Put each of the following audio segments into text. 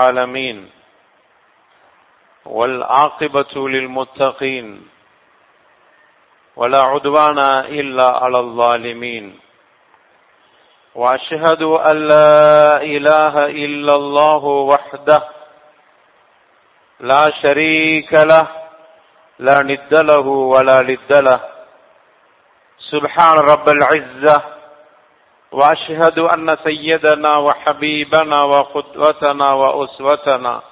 العالمين والعاقبة للمتقين ولا عدوان إلا على الظالمين وأشهد أن لا إله إلا الله وحده لا شريك له لا ند له ولا لد له. سبحان رب العزة. وأشهد أن سيدنا وحبيبنا وقدوتنا وأسوتنا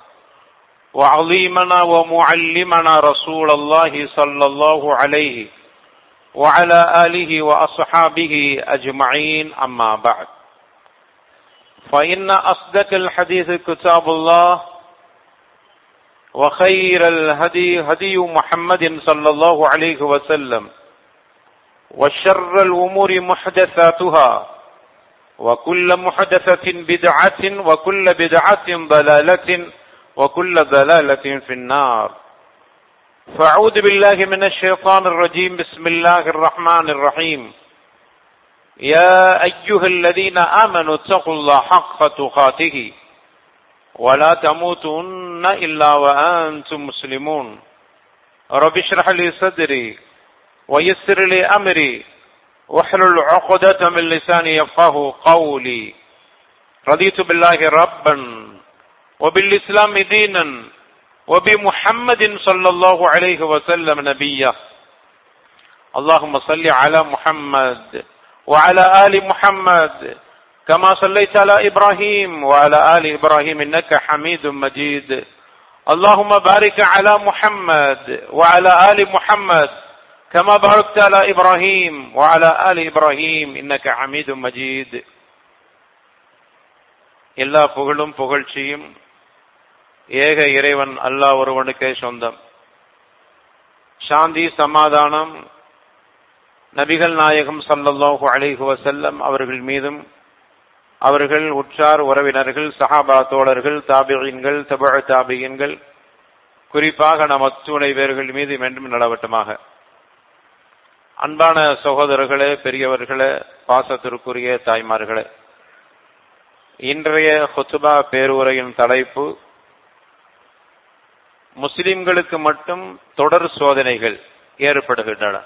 وعظيمنا ومعلمنا رسول الله صلى الله عليه وعلى آله وأصحابه أجمعين أما بعد. فإن أصدق الحديث كتاب الله وخير الهدي هدي محمد صلى الله عليه وسلم وشر الأمور محدثاتها وكل محدثة بدعة وكل بدعة ضلالة وكل ضلالة في النار. فأعوذ بالله من الشيطان الرجيم. بسم الله الرحمن الرحيم. يا أيها الذين آمنوا اتقوا الله حق تقاته ولا تموتن إلا وأنتم مسلمون. رب اشرح لي صدري ويسر لي أمري واحلل عقدة من لساني يفقه قولي. رضيت بالله ربا وبالإسلام دينا وبمحمد صلى الله عليه وسلم نبيا. اللهم صل على محمد وعلى آل محمد كما صليت على إبراهيم وعلى آل إبراهيم إنك حميد مجيد. اللهم بارك على محمد وعلى آل محمد كما باركت على إبراهيم وعلى آل إبراهيم إنك حميد مجيد எல்லா புகழும் புகழ்ச்சியும் ஏக இறைவன் அல்லாஹ் ஒருவனுக்கே சொந்தம் சாந்தி சமாதானம் நபிகள் நாயகம் சல்லல்லாஹு அலைஹி வசல்லம் அவர்கள் மீதும் அவர்கள் உற்றார் உறவினர்கள் சஹாபா தோழர்கள் தாபியன்கள் தபழ தாபியன்கள் குறிப்பாக நம் அத்துணை பேர்கள் மீது மீண்டும் நடவட்டமாக அன்பான சகோதரர்களே பெரியவர்களே பாசத்திற்குரிய தாய்மார்களே இன்றைய ஹொத்துபா பேருரையின் தலைப்பு முஸ்லிம்களுக்கு மட்டும் தொடர் சோதனைகள் ஏற்படுகின்றன.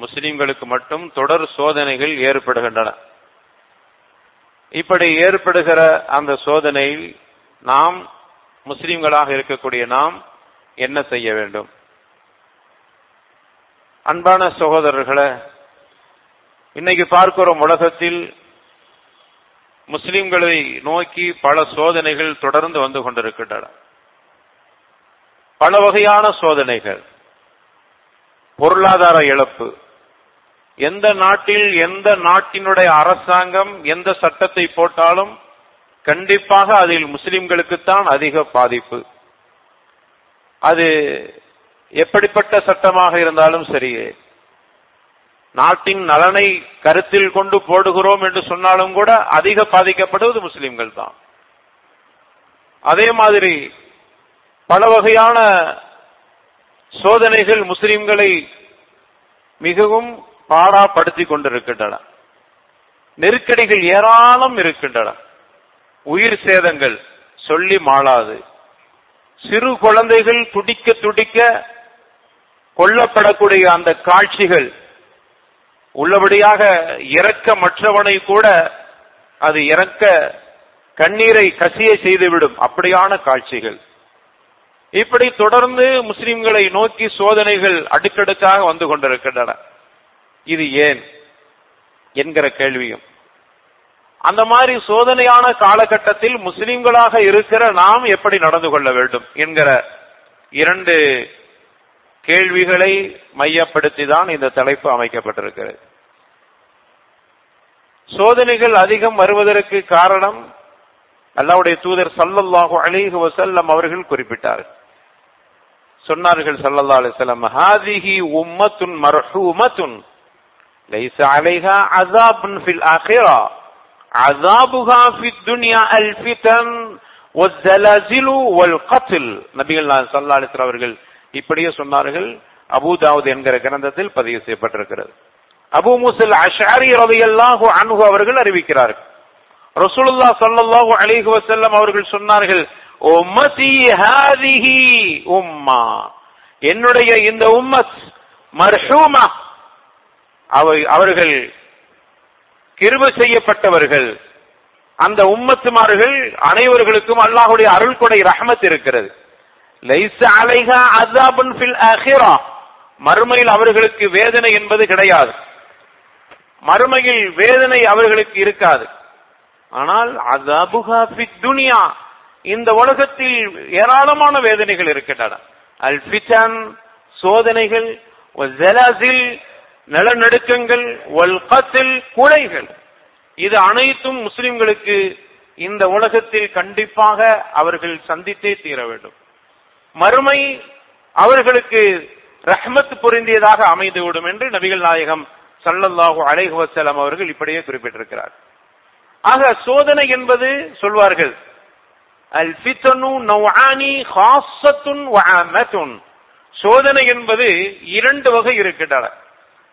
முஸ்லிம்களுக்கு மட்டும் தொடர் சோதனைகள் ஏற்படுகின்றன. இப்படி ஏற்படுகிற அந்த சோதனையில் நாம் முஸ்லிம்களாக இருக்கக்கூடிய நாம் என்ன செய்ய வேண்டும்? அன்பான சகோதரர்களை இன்னைக்கு பார்க்கிறோம் உலகத்தில் முஸ்லிம்களை நோக்கி பல சோதனைகள் தொடர்ந்து வந்து கொண்டிருக்கின்றன. பல வகையான சோதனைகள். பொருளாதார இழப்பு. எந்த நாட்டில் எந்த நாட்டினுடைய அரசாங்கம் எந்த சட்டத்தை போட்டாலும் கண்டிப்பாக அதில் முஸ்லிம்களுக்குத்தான் அதிக பாதிப்பு. அது எப்படிப்பட்ட சட்டமாக இருந்தாலும் சரியே நாட்டின் நலனை கருத்தில் கொண்டு போடுகிறோம் என்று சொன்னாலும் கூட அதிக பாதிக்கப்படுவது முஸ்லிம்கள் தான். அதே மாதிரி பல வகையான சோதனைகள் முஸ்லிம்களை மிகவும் பாடாப்படுத்தி கொண்டிருக்கின்றன. நெருக்கடிகள் ஏராளம் இருக்கின்றன. உயிர் சேதங்கள் சொல்லி மாளாது. சிறு குழந்தைகள் துடிக்க துடிக்க கொல்லப்படக்கூடிய அந்த காட்சிகள் உள்ளபடியாக இறக்க மற்றவனை கூட அது இறக்க கண்ணீரை கசிய செய்துவிடும் அப்படியான காட்சிகள். இப்படி தொடர்ந்து முஸ்லிம்களை நோக்கி சோதனைகள் அடுக்கடுக்காக வந்து கொண்டிருக்கின்றன. இது ஏன் என்கிற கேள்வியும். அந்த மாதிரி சோதனையான காலகட்டத்தில் முஸ்லிம்களாக இருக்கிற நாம் எப்படி நடந்து கொள்ள வேண்டும் என்கிற இரண்டு கேள்விகளை மையப்படுத்தி தான் இந்த தலைப்பு அமைக்கப்பட்டிருக்கிறது. சோதனைகள் அதிகம் வருவதற்கு காரணம் அல்லாவுடைய தூதர் சல்லல்லாஹு அலிஹு வசல்லம் அவர்கள் குறிப்பிட்டார்கள். சொன்னார்கள் சல்லல்லா அலிசல்லம் ஹாதிஹி உம்மத்துன் மர்ஹூமத்துன் லைஸ அலைஹா அசாபுன் ஃபில் ஆখিরা அசாபுஹா ஃபித் துன்யா அல் ஃபிதன் வஸ்ஸலாசிலு வல் கத்ல். நபிகள் சல்லா அலைஹி அவர்கள் இப்படியே சொன்னார்கள் அபூதாவுத் என்கிற கிரந்தத்தில் பதிவு செய்யப்பட்டிருக்கிறது. அபு முசல் அஷாரி ரலியல்லாஹு அன்ஹு அவர்கள் அறிவிக்கிறார்கள். ரசூலுல்லா ஸல்லல்லாஹு அலிஹு வசல்லம் அவர்கள் சொன்னார்கள் உம்மதி ஹாதிஹி உம்மா. என்னுடைய இந்த உம்மத் மர்ஹூமா அவை அவர்கள் கிருப செய்யப்பட்டவர்கள். அந்த உம்மத்துமார்கள் அனைவர்களுக்கும் அல்லாஹுடைய அருள் கொடை ரஹமத் இருக்கிறது. லைச அலைஹா அஸாபுன் ஃபில் ஆখিরা மறுமையில் அவர்களுக்கு வேதனை என்பது கிடையாது. மறுமையில் வேதனை அவர்களுக்கு இருக்காது. ஆனால் அஸாபுஹா ஃபித் துனியா. இந்த உலகத்தில் ஏராளமான வேதனைகள் இருக்கின்றன. அல் ஃபிதன் சோதனைகள் வஸலாசில் நிலநடுக்கங்கள் வல் கத்ல் கொலைகள். இது அனைத்தும் முஸ்லிம்களுக்கு இந்த உலகத்தில் கண்டிப்பாக அவர்கள் சந்தித்தே தீர வேண்டும். மறுமை அவர்களுக்கு ரஹ்மத் பொருந்தியதாக அமைந்துவிடும் என்று நபிகள் நாயகம் சல்லல்லாஹு அலைஹு வசலம் அவர்கள் இப்படியே குறிப்பிட்டிருக்கிறார். ஆக சோதனை என்பது சொல்வார்கள் அல் ஃபித்னு நவ்ஆனி ஹாஸத்துன் வ சோதனை என்பது இரண்டு வகை இருக்கின்றன.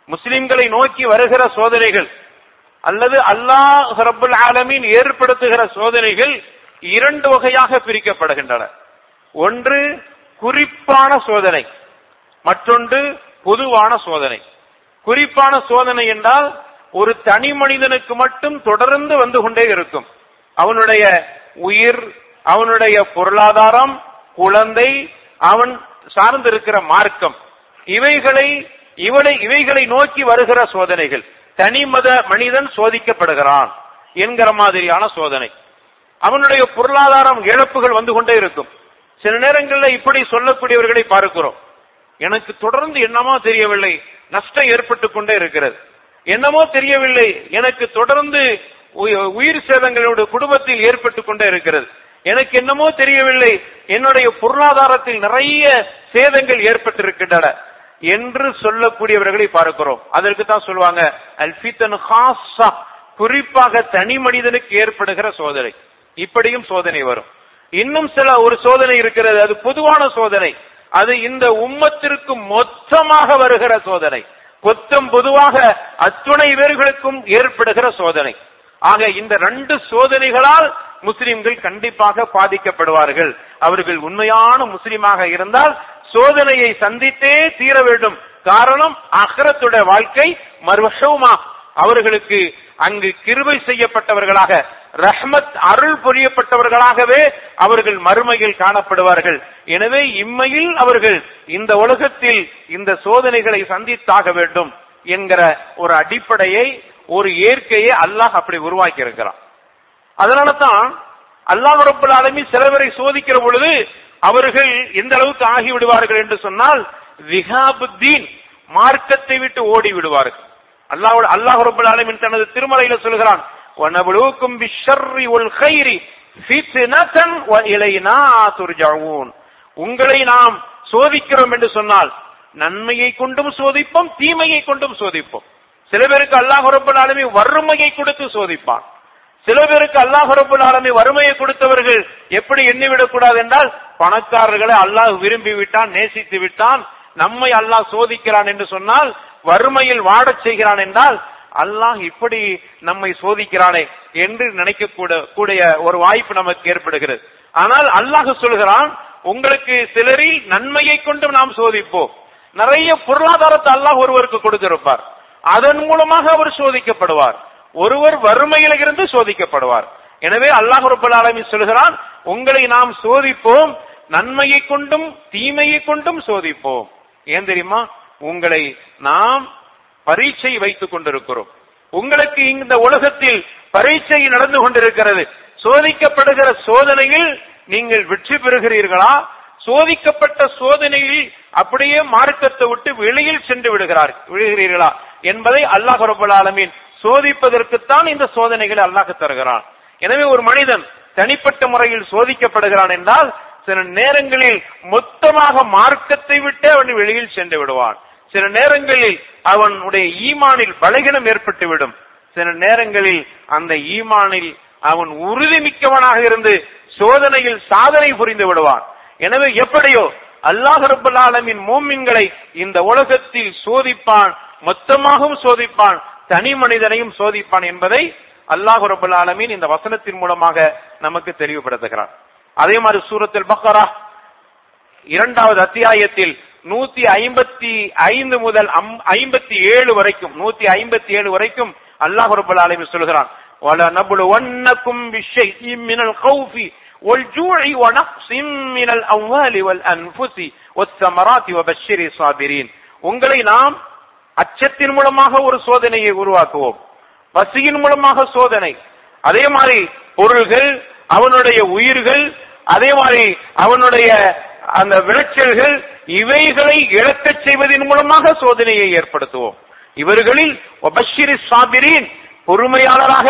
முஸ்லிம்களை நோக்கி வருகிற சோதனைகள் அல்லது அல்லாஹ் ரபுல் ஆலமின் ஏற்படுத்துகிற சோதனைகள் இரண்டு வகையாக பிரிக்கப்படுகின்றன. ஒன்று குறிப்பான சோதனை. மற்றொன்று பொதுவான சோதனை. குறிப்பான சோதனை என்றால் ஒரு தனி மனிதனுக்கு மட்டும் தொடர்ந்து வந்து கொண்டே இருக்கும். அவனுடைய உயிர் அவனுடைய பொருளாதாரம் குழந்தை அவன் சார்ந்திருக்கிற மார்க்கம். இவைகளை இவளை இவைகளை நோக்கி வருகிற சோதனைகள். தனி மத மனிதன் சோதிக்கப்படுகிறான் என்கிற மாதிரியான சோதனை. அவனுடைய பொருளாதாரம் இழப்புகள் வந்து கொண்டே இருக்கும். சில நேரங்களில் இப்படி சொல்லக்கூடியவர்களை பார்க்கிறோம். எனக்கு தொடர்ந்து என்னமோ தெரியவில்லை நஷ்டம் ஏற்பட்டு கொண்டே இருக்கிறது. என்னமோ தெரியவில்லை எனக்கு தொடர்ந்து உயிர் சேதங்களோட குடும்பத்தில் ஏற்பட்டு கொண்டே இருக்கிறது. எனக்கு என்னமோ தெரியவில்லை என்னுடைய பொருளாதாரத்தில் நிறைய சேதங்கள் ஏற்பட்டிருக்கின்றன என்று சொல்லக்கூடியவர்களை பார்க்கிறோம். அதற்கு தான் சொல்லுவாங்க அல்பித்தன் குறிப்பாக தனி மனிதனுக்கு ஏற்படுகிற சோதனை. இப்படியும் சோதனை வரும். இன்னும் சில ஒரு சோதனை இருக்கிறது. அது பொதுவான சோதனை. அது இந்த உம்மத்திற்கு மொத்தமாக வருகிற சோதனை. கொத்தம் பொதுவாக அத்துணை பேர்களுக்கும் ஏற்படுகிற சோதனை. ஆக இந்த ரெண்டு சோதனைகளால் முஸ்லிம்கள் கண்டிப்பாக பாதிக்கப்படுவார்கள். அவர்கள் உண்மையான முஸ்லிமாக இருந்தால் சோதனையை சந்தித்தே தீர வேண்டும். காரணம் அகரத்துடைய வாழ்க்கை மர்வஷவுமா அவர்களுக்கு அங்கு கிருபை செய்யப்பட்டவர்களாக ரஹ்மத் அருள் புரியப்பட்டவர்களாகவே அவர்கள் மறுமையில் காணப்படுவார்கள். எனவே இம்மையில் அவர்கள் இந்த உலகத்தில் இந்த சோதனைகளை சந்தித்தாக வேண்டும் என்கிற ஒரு அடிப்படையை ஒரு இயற்கையை அல்லாஹ் அப்படி உருவாக்கி இருக்கிறான் அதனால தான் அல்லாஹ் ரப்பல் ஆலமி சிலவரை சோதிக்கிற பொழுது அவர்கள் எந்த அளவுக்கு ஆகி விடுவார்கள் என்று சொன்னால் விஹாபுத்தீன் மார்க்கத்தை விட்டு ஓடி விடுவார்கள் அல்லாஹ் அல்லாஹ் ரபுல் ஆலமின் தனது திருமலையில சொல்கிறான் ونبلوكم بالشر والخير கைரி وإلينا ترجعون. உங்களை நாம் சோதிக்கிறோம் என்று சொன்னால் நன்மையை கொண்டும் சோதிப்போம் தீமையை கொண்டும் சோதிப்போம். சில பேருக்கு அல்லாஹ் ரப்பல் வறுமையை கொடுத்து சோதிப்பான். சில பேருக்கு அல்லாஹ் ரப்பல் வறுமையை கொடுத்தவர்கள் எப்படி எண்ணிவிடக் கூடாது என்றால் பணக்காரர்களை அல்லாஹ் விரும்பி விட்டான் நேசித்து விட்டான் நம்மை அல்லாஹ் சோதிக்கிறான் என்று சொன்னால் வறுமையில் வாடச் செய்கிறான் என்றால் அல்லாஹ் இப்படி நம்மை சோதிக்கிறானே என்று நினைக்க கூட கூடிய ஒரு வாய்ப்பு நமக்கு ஏற்படுகிறது. ஆனால் அல்லாஹ் சொல்கிறான் உங்களுக்கு சிலரில் நன்மையை கொண்டு நாம் சோதிப்போம். நிறைய பொருளாதாரத்தை அல்லாஹ் ஒருவருக்கு கொடுத்திருப்பார். அதன் மூலமாக அவர் சோதிக்கப்படுவார். ஒருவர் வறுமையில இருந்து சோதிக்கப்படுவார். எனவே அல்லாஹ் ரப்பல் ஆலமீன் சொல்கிறான் உங்களை நாம் சோதிப்போம் நன்மையை கொண்டும் தீமையை கொண்டும் சோதிப்போம். ஏன் தெரியுமா? உங்களை நாம் பரீட்சை வைத்துக் கொண்டிருக்கிறோம். உங்களுக்கு இந்த உலகத்தில் பரீட்சை நடந்து கொண்டிருக்கிறது. சோதிக்கப்படுகிற சோதனையில் நீங்கள் வெற்றி பெறுகிறீர்களா? சோதிக்கப்பட்ட சோதனையில் அப்படியே மார்க்கத்தை விட்டு வெளியில் சென்று விடுகிறார் விடுகிறீர்களா என்பதை அல்லாஹ் ரபுல் ஆலமீன் சோதிப்பதற்குத்தான் இந்த சோதனைகளை அல்லாஹ் தருகிறான். எனவே ஒரு மனிதன் தனிப்பட்ட முறையில் சோதிக்கப்படுகிறான் என்றால் சில நேரங்களில் மொத்தமாக மார்க்கத்தை விட்டு அவன் வெளியில் சென்று விடுவான். சில நேரங்களில் அவனுடைய ஈமானில் பலகீனம் ஏற்பட்டுவிடும். சில நேரங்களில் அந்த ஈமானில் அவன் உறுதிமிக்கவனாக இருந்து சோதனையில் சாதனை புரிந்து விடுவான். எனவே எப்படியோ அல்லாஹ் ரப்பல் ஆலமீன் மூமின்களை இந்த உலகத்தில் சோதிப்பான் மொத்தமாகவும் சோதிப்பான் தனி மனிதனையும் சோதிப்பான் என்பதை அல்லாஹு ரபுல் இந்த வசனத்தின் மூலமாக நமக்கு தெளிவுபடுத்துகிறான். அதே மாதிரி சூரத்தில் பக்கரா இரண்டாவது அத்தியாயத்தில் நூத்தி ஐம்பத்தி ஐந்து முதல் ஐம்பத்தி ஏழு வரைக்கும் நூத்தி ஐம்பத்தி ஏழு வரைக்கும் அல்லாஹ் ரபுல் ஆலமீன் சொல்கிறான் وَلَنَبْلُوَنَّكُمْ بِشَيْءٍ مِنَ الْخَوْفِ وَالْجُوعِ وَنَقْصٍ مِنَ الْأَمْوَالِ وَالْأَنفُسِ وَالثَّمَرَاتِ وَبَشِّرِ الصَّابِرِينَ உங்களை நாம் அச்சத்தின் மூலமாக ஒரு சோதனையை உருவாக்குவோம் பசியின் மூலமாக சோதனை அதே மாதிரி பொருள்கள் அவனுடைய உயிர்கள் அதே மாதிரி அவனுடைய அந்த விளைச்சல்கள் இவைகளை இழக்கச் செய்வதன் மூலமாக சோதனையை ஏற்படுத்துவோம். இவர்களில் ஒபஷிரி சாபிரின் பொறுமையாளராக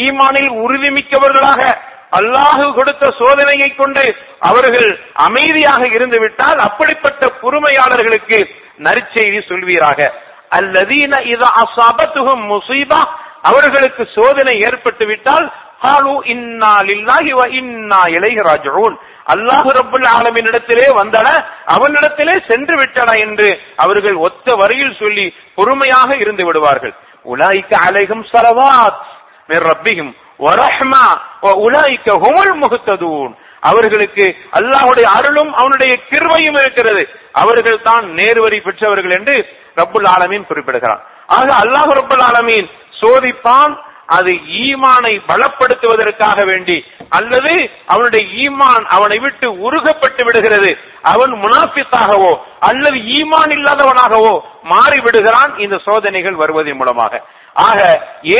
ஈமானில் உறுதிமிக்கவர்களாக அல்லாஹு கொடுத்த சோதனையை கொண்டு அவர்கள் அமைதியாக இருந்துவிட்டால் அப்படிப்பட்ட பொறுமையாளர்களுக்கு நற்செய்தி சொல்வீராக. அல்லதீன இத அசாபத்துகும் முசீபா அவர்களுக்கு சோதனை ஏற்பட்டு விட்டால் ஹாலு இன்னா லில்லாஹி வ இன்னா இலைஹி ராஜிஊன். அல்லாஹு ரபுல் ஆலமினிடத்திலே வந்தன அவனிடத்திலே சென்று விட்டன என்று அவர்கள் ஒத்த வரியில் சொல்லி பொறுமையாக இருந்து விடுவார்கள். உலாய்க்கு அலைகும் சலவாத் மிர் வரஹ்மா உலாய்க்க ஹுமல் முகத்ததூன் அவர்களுக்கு அல்லாஹுடைய அருளும் அவனுடைய கிருவையும் இருக்கிறது. அவர்கள் தான் நேர்வரி பெற்றவர்கள் என்று ரப்புல் ஆலமீன் குறிப்பிடுகிறார். ஆக அல்லாஹு ரப்புல் ஆலமீன் சோதிப்பான் அது ஈமானை பலப்படுத்துவதற்காக வேண்டி அல்லது அவனுடைய ஈமான் அவனை விட்டு உருகப்பட்டு விடுகிறது. அவன் முனாஃபித்தாகவோ அல்லது ஈமான் இல்லாதவனாகவோ மாறி விடுகிறான் இந்த சோதனைகள் வருவதன் மூலமாக. ஆக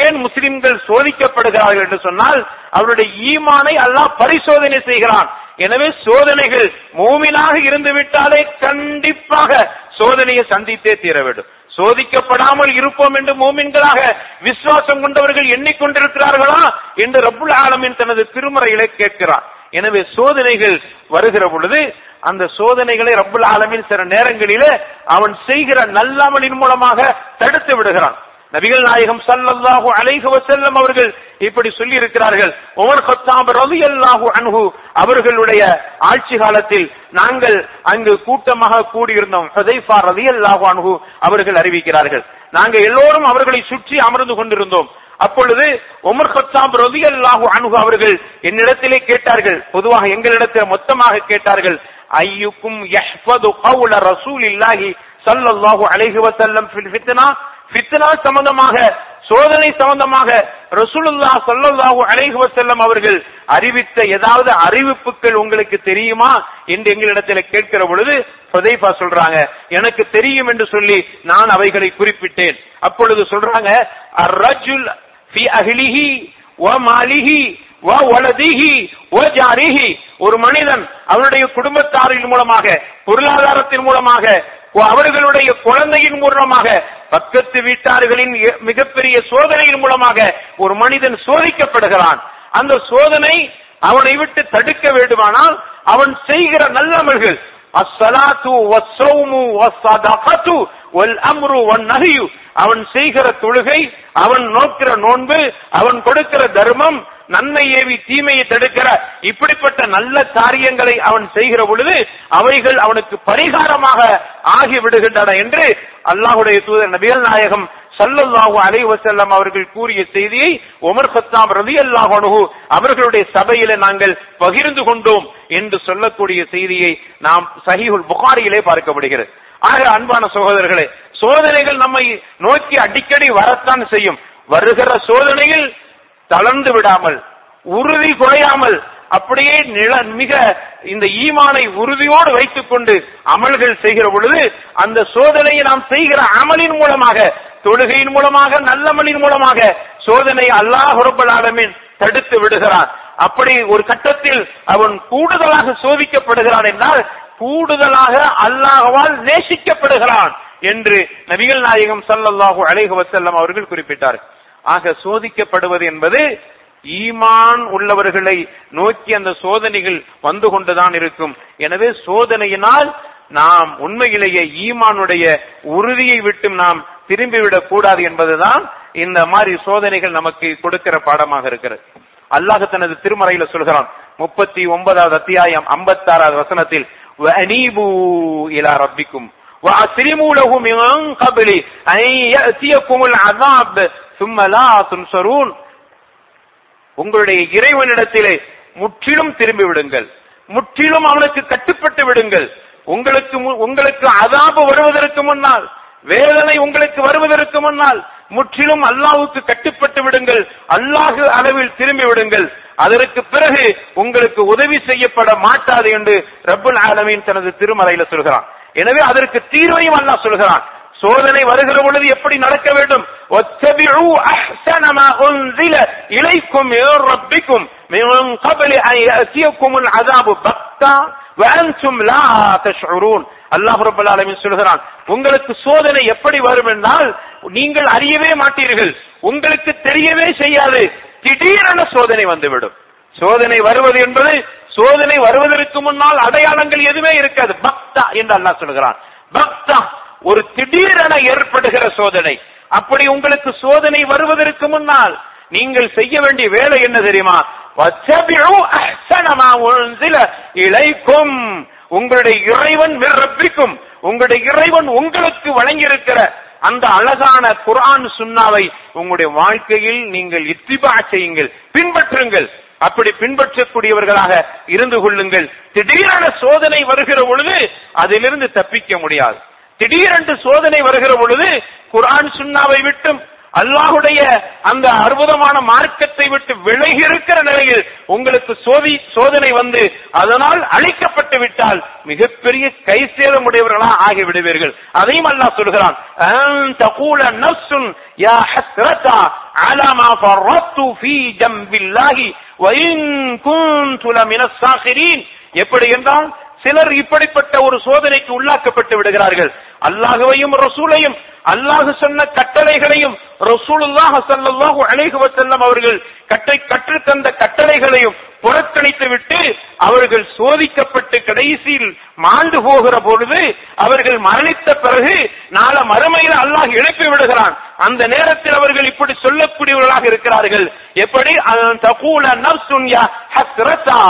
ஏன் முஸ்லிம்கள் சோதிக்கப்படுகிறார்கள் என்று சொன்னால் அவருடைய ஈமானை அல்லாஹ் பரிசோதனை செய்கிறான். எனவே சோதனைகள் மூமினாக இருந்து விட்டாலே கண்டிப்பாக சோதனையை சந்தித்தே தீர வேண்டும் சோதிக்கப்படாமல் இருப்போம் என்று மோமின்களாக விசுவாசம் கொண்டவர்கள் எண்ணிக்கொண்டிருக்கிறார்களா என்று ரப்புல் ஆலமின் தனது திருமறையிலே கேட்கிறார். எனவே சோதனைகள் வருகிற பொழுது அந்த சோதனைகளை ரப்புல் ஆலமின் சில நேரங்களிலே அவன் செய்கிற நல்லமலின் மூலமாக தடுத்து விடுகிறான். நபிகள் நாயகம் சல்லல்லாஹு அலைஹி வஸல்லம் அவர்கள் இப்படி சொல்லி இருக்கிறார்கள் உமர் கத்தாப் ரலியல்லாஹு அன்ஹு அவர்களுடைய ஆட்சி காலத்தில் நாங்கள் அங்கு கூட்டமாக கூடியிருந்தோம். ஹுதைஃபா ரலியல்லாஹு அன்ஹு அவர்கள் அறிவிக்கிறார்கள். நாங்க எல்லோரும் அவர்களை சுற்றி அமர்ந்து கொண்டிருந்தோம். அப்பொழுது உமர் கத்தாப் ரலியல்லாஹு அன்ஹு அவர்கள் என்னிடத்திலே கேட்டார்கள். பொதுவாக எங்களிடத்தில் மொத்தமாக கேட்டார்கள். ஐயுக்கும் யஹ்ஃபது கவுல ரசூலில்லாஹி சல்லல்லாஹு அலைஹி வஸல்லம் ஃபில் ஃபித்னா? பித்னா சம்பந்தமாக சோதனை சம்பந்தமாக ரசூலுல்லா சொல்லல்லாஹு அலைஹுவ செல்லம் அவர்கள் அறிவித்த ஏதாவது அறிவிப்புகள் உங்களுக்கு தெரியுமா என்று எங்களிடத்தில் கேட்கிற பொழுது புதைபா சொல்றாங்க எனக்கு தெரியும் என்று சொல்லி நான் அவைகளை குறிப்பிட்டேன். அப்பொழுது சொல்றாங்க அர்ரஜுல் ஃபி அஹ்லிஹி வ மாலிஹி வ வலதிஹி வ ஜாரிஹி. ஒரு மனிதன் அவனுடைய குடும்பத்தாரின் மூலமாக பொருளாதாரத்தின் மூலமாக அவர்களுடைய குழந்தையின் மூலமாக பக்கத்து வீட்டார்களின் மிகப்பெரிய சோதனையின் மூலமாக ஒரு மனிதன் சோதிக்கப்படுகிறான். அந்த சோதனை அவனை விட்டு தடுக்க வேண்டுமானால் அவன் செய்கிற நல்லமல்கள் அம்ரு அவன் செய்கிற தொழுகை அவன் நோக்கிற நோன்பு அவன் கொடுக்கிற தர்மம் நன்மை ஏவி தீமையை தடுக்கிற இப்படிப்பட்ட நல்ல காரியங்களை அவன் செய்கிற பொழுது அவைகள் அவனுக்கு பரிகாரமாக ஆகி விடுகின்றன என்று அல்லாஹுடைய தூதர் நபிகள் நாயகம் சல்லல்லாஹு அலைஹி வஸல்லம் அவர்கள் கூறிய செய்தியை உமர் சத்தாம் ரவி அல்லாஹனு அவர்களுடைய சபையில நாங்கள் பகிர்ந்து கொண்டோம் என்று சொல்லக்கூடிய செய்தியை நாம் சஹிஹுல் புகாரியிலே பார்க்கப்படுகிறது. ஆக அன்பான சகோதரர்களே சோதனைகள் நம்மை நோக்கி அடிக்கடி வரத்தான் செய்யும். வருகிற சோதனையில் தளர்ந்து விடாமல் உறுதி குறையாமல் அப்படியே நில மிக இந்த ஈமானை உறுதியோடு வைத்துக் கொண்டு அமல்கள் செய்கிற பொழுது அந்த சோதனையை நாம் செய்கிற அமலின் மூலமாக தொழுகையின் மூலமாக நல்லமலின் மூலமாக சோதனை அல்லாஹ் ரப்பல் தடுத்து விடுகிறான். அப்படி ஒரு கட்டத்தில் அவன் கூடுதலாக சோதிக்கப்படுகிறான் என்றால் கூடுதலாக அல்லாஹவால் நேசிக்கப்படுகிறான் என்று நபிகள் நாயகம் ஸல்லல்லாஹு அலைஹி அவர்கள் குறிப்பிட்டார் ஆக சோதிக்கப்படுவது என்பது ஈமான் உள்ளவர்களை நோக்கி அந்த சோதனைகள் வந்து கொண்டுதான் இருக்கும் எனவே சோதனையினால் நாம் உண்மையிலேயே ஈமானுடைய உறுதியை விட்டு நாம் திரும்பிவிடக் கூடாது என்பதுதான் இந்த மாதிரி சோதனைகள் நமக்கு கொடுக்கிற பாடமாக இருக்கிறது அல்லாஹ் தனது திருமறையில சொல்கிறான் முப்பத்தி ஒன்பதாவது அத்தியாயம் ஐம்பத்தாறாவது வசனத்தில் وَأَنِيبُوا إِلَى رَبِّكُمْ وَأَسْلِمُوا لَهُ مِنْ قَبْلِ أَنْ يَأْتِيَكُمُ الْعَذَابُ சும்மலா துன்சரூன் உங்களுடைய இறைவனிடத்திலே முற்றிலும் திரும்பி விடுங்கள். முற்றிலும் அவனுக்கு கட்டுப்பட்டு விடுங்கள். உங்களுக்கு உங்களுக்கு அதாபு வருவதற்கு முன்னால் வேதனை உங்களுக்கு வருவதற்கு முன்னால் முற்றிலும் அல்லாவுக்கு கட்டுப்பட்டு விடுங்கள். அல்லாஹு அளவில் திரும்பி விடுங்கள். அதற்கு பிறகு உங்களுக்கு உதவி செய்யப்பட மாட்டாது என்று ரப்புல் ஆலமீன் தனது திருமலையில சொல்கிறான். எனவே அதற்கு தீர்வையும் அல்லாஹ் சொல்கிறான். சோதனை வருகிற பொழுது எப்படி நடக்க வேண்டும்? இலைக்கும் ரப்பிக்கும் அதாபு பக்தா வேன்சும் லா தஷ்ரூன் அல்லாஹ் ரபுல் ஆலமின் சொல்கிறான் உங்களுக்கு சோதனை எப்படி வரும் என்றால் நீங்கள் அறியவே மாட்டீர்கள். உங்களுக்கு தெரியவே செய்யாது. திடீரென சோதனை வந்துவிடும். சோதனை வருவது என்பது சோதனை வருவதற்கு முன்னால் அடையாளங்கள் எதுவுமே இருக்காது. பக்தா என்று அல்லாஹ் சொல்கிறான். பக்தா ஒரு திடீரென ஏற்படுகிற சோதனை. அப்படி உங்களுக்கு சோதனை வருவதற்கு முன்னால் நீங்கள் செய்ய வேண்டிய வேலை என்ன தெரியுமா? இலைக்கும். உங்களுடைய இறைவன் விரப்பிக்கும் உங்களுடைய இறைவன் உங்களுக்கு வழங்கியிருக்கிற அந்த அழகான குரான் சுன்னாவை உங்களுடைய வாழ்க்கையில் நீங்கள் இத்திபா செய்யுங்கள் பின்பற்றுங்கள். அப்படி பின்பற்றக்கூடியவர்களாக இருந்து கொள்ளுங்கள். திடீரென சோதனை வருகிற பொழுது அதிலிருந்து தப்பிக்க முடியாது. திடீரென்று சோதனை வருகிற பொழுது குரான் சுன்னாவை விட்டும் அல்லாஹுடைய அந்த அற்புதமான மார்க்கத்தை விட்டு விலகி இருக்கிற நிலையில் உங்களுக்கு சோதி சோதனை வந்து அதனால் அழிக்கப்பட்டு விட்டால் மிகப்பெரிய கை சேதமுடையவர்களா ஆகி விடுவீர்கள் அதையும் அல்லாஹ் சொல்கிறான் யா எப்படி என்றால் சிலர் இப்படிப்பட்ட ஒரு சோதனைக்கு உள்ளாக்கப்பட்டு விடுகிறார்கள். அல்லாஹுவையும் ரசூலையும் அல்லாஹ் சொன்ன கட்டளைகளையும் ரசூலுல்லாஹ் ஸல்லல்லாஹு அலைஹி செல்லம் அவர்கள் கட்டை கற்றுத் தந்த கட்டளைகளையும் புறக்கணித்து விட்டு அவர்கள் சோதிக்கப்பட்டு கடைசியில் மாண்டு போகிற பொழுது அவர்கள் மரணித்த பிறகு நாள மறுமையில் அல்லாஹ் எழுப்பி விடுகிறான். அந்த நேரத்தில் அவர்கள் இப்படி சொல்லக்கூடியவர்களாக இருக்கிறார்கள். எப்படி? தகூல நஃப்சுன் ஹஸ்ரதா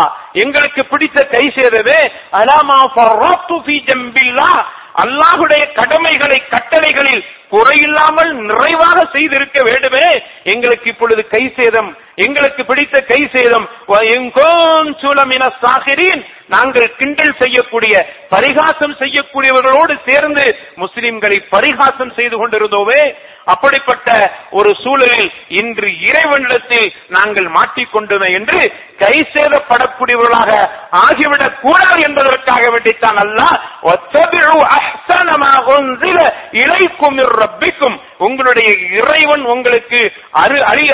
எங்களுக்கு பிடித்த கை சேரவே அலாமா ஃபர்ரத்து ஃபீ அல்லாஹுடைய கடமைகளை கட்டளைகளில் குறையில்லாமல் நிறைவாக செய்திருக்க வேண்டுமே. எங்களுக்கு இப்பொழுது கை சேதம் எங்களுக்கு பிடித்த கை சேதம். நாங்கள் கிண்டல் செய்யக்கூடிய பரிகாசம் செய்யக்கூடியவர்களோடு சேர்ந்து முஸ்லிம்களை பரிகாசம் செய்து கொண்டிருந்தோமே. அப்படிப்பட்ட ஒரு சூழலில் இன்று இறைவனிடத்தில் நாங்கள் மாட்டிக்கொண்டோமே என்று கை சேதப்படக்கூடியவர்களாக ஆகிவிடக் கூடாது என்பதற்காக வேண்டித்தான் அல்ல இலைக்கும் ரப்பிக்கும். உங்களுடைய இறைவன் உங்களுக்கு அரு அழி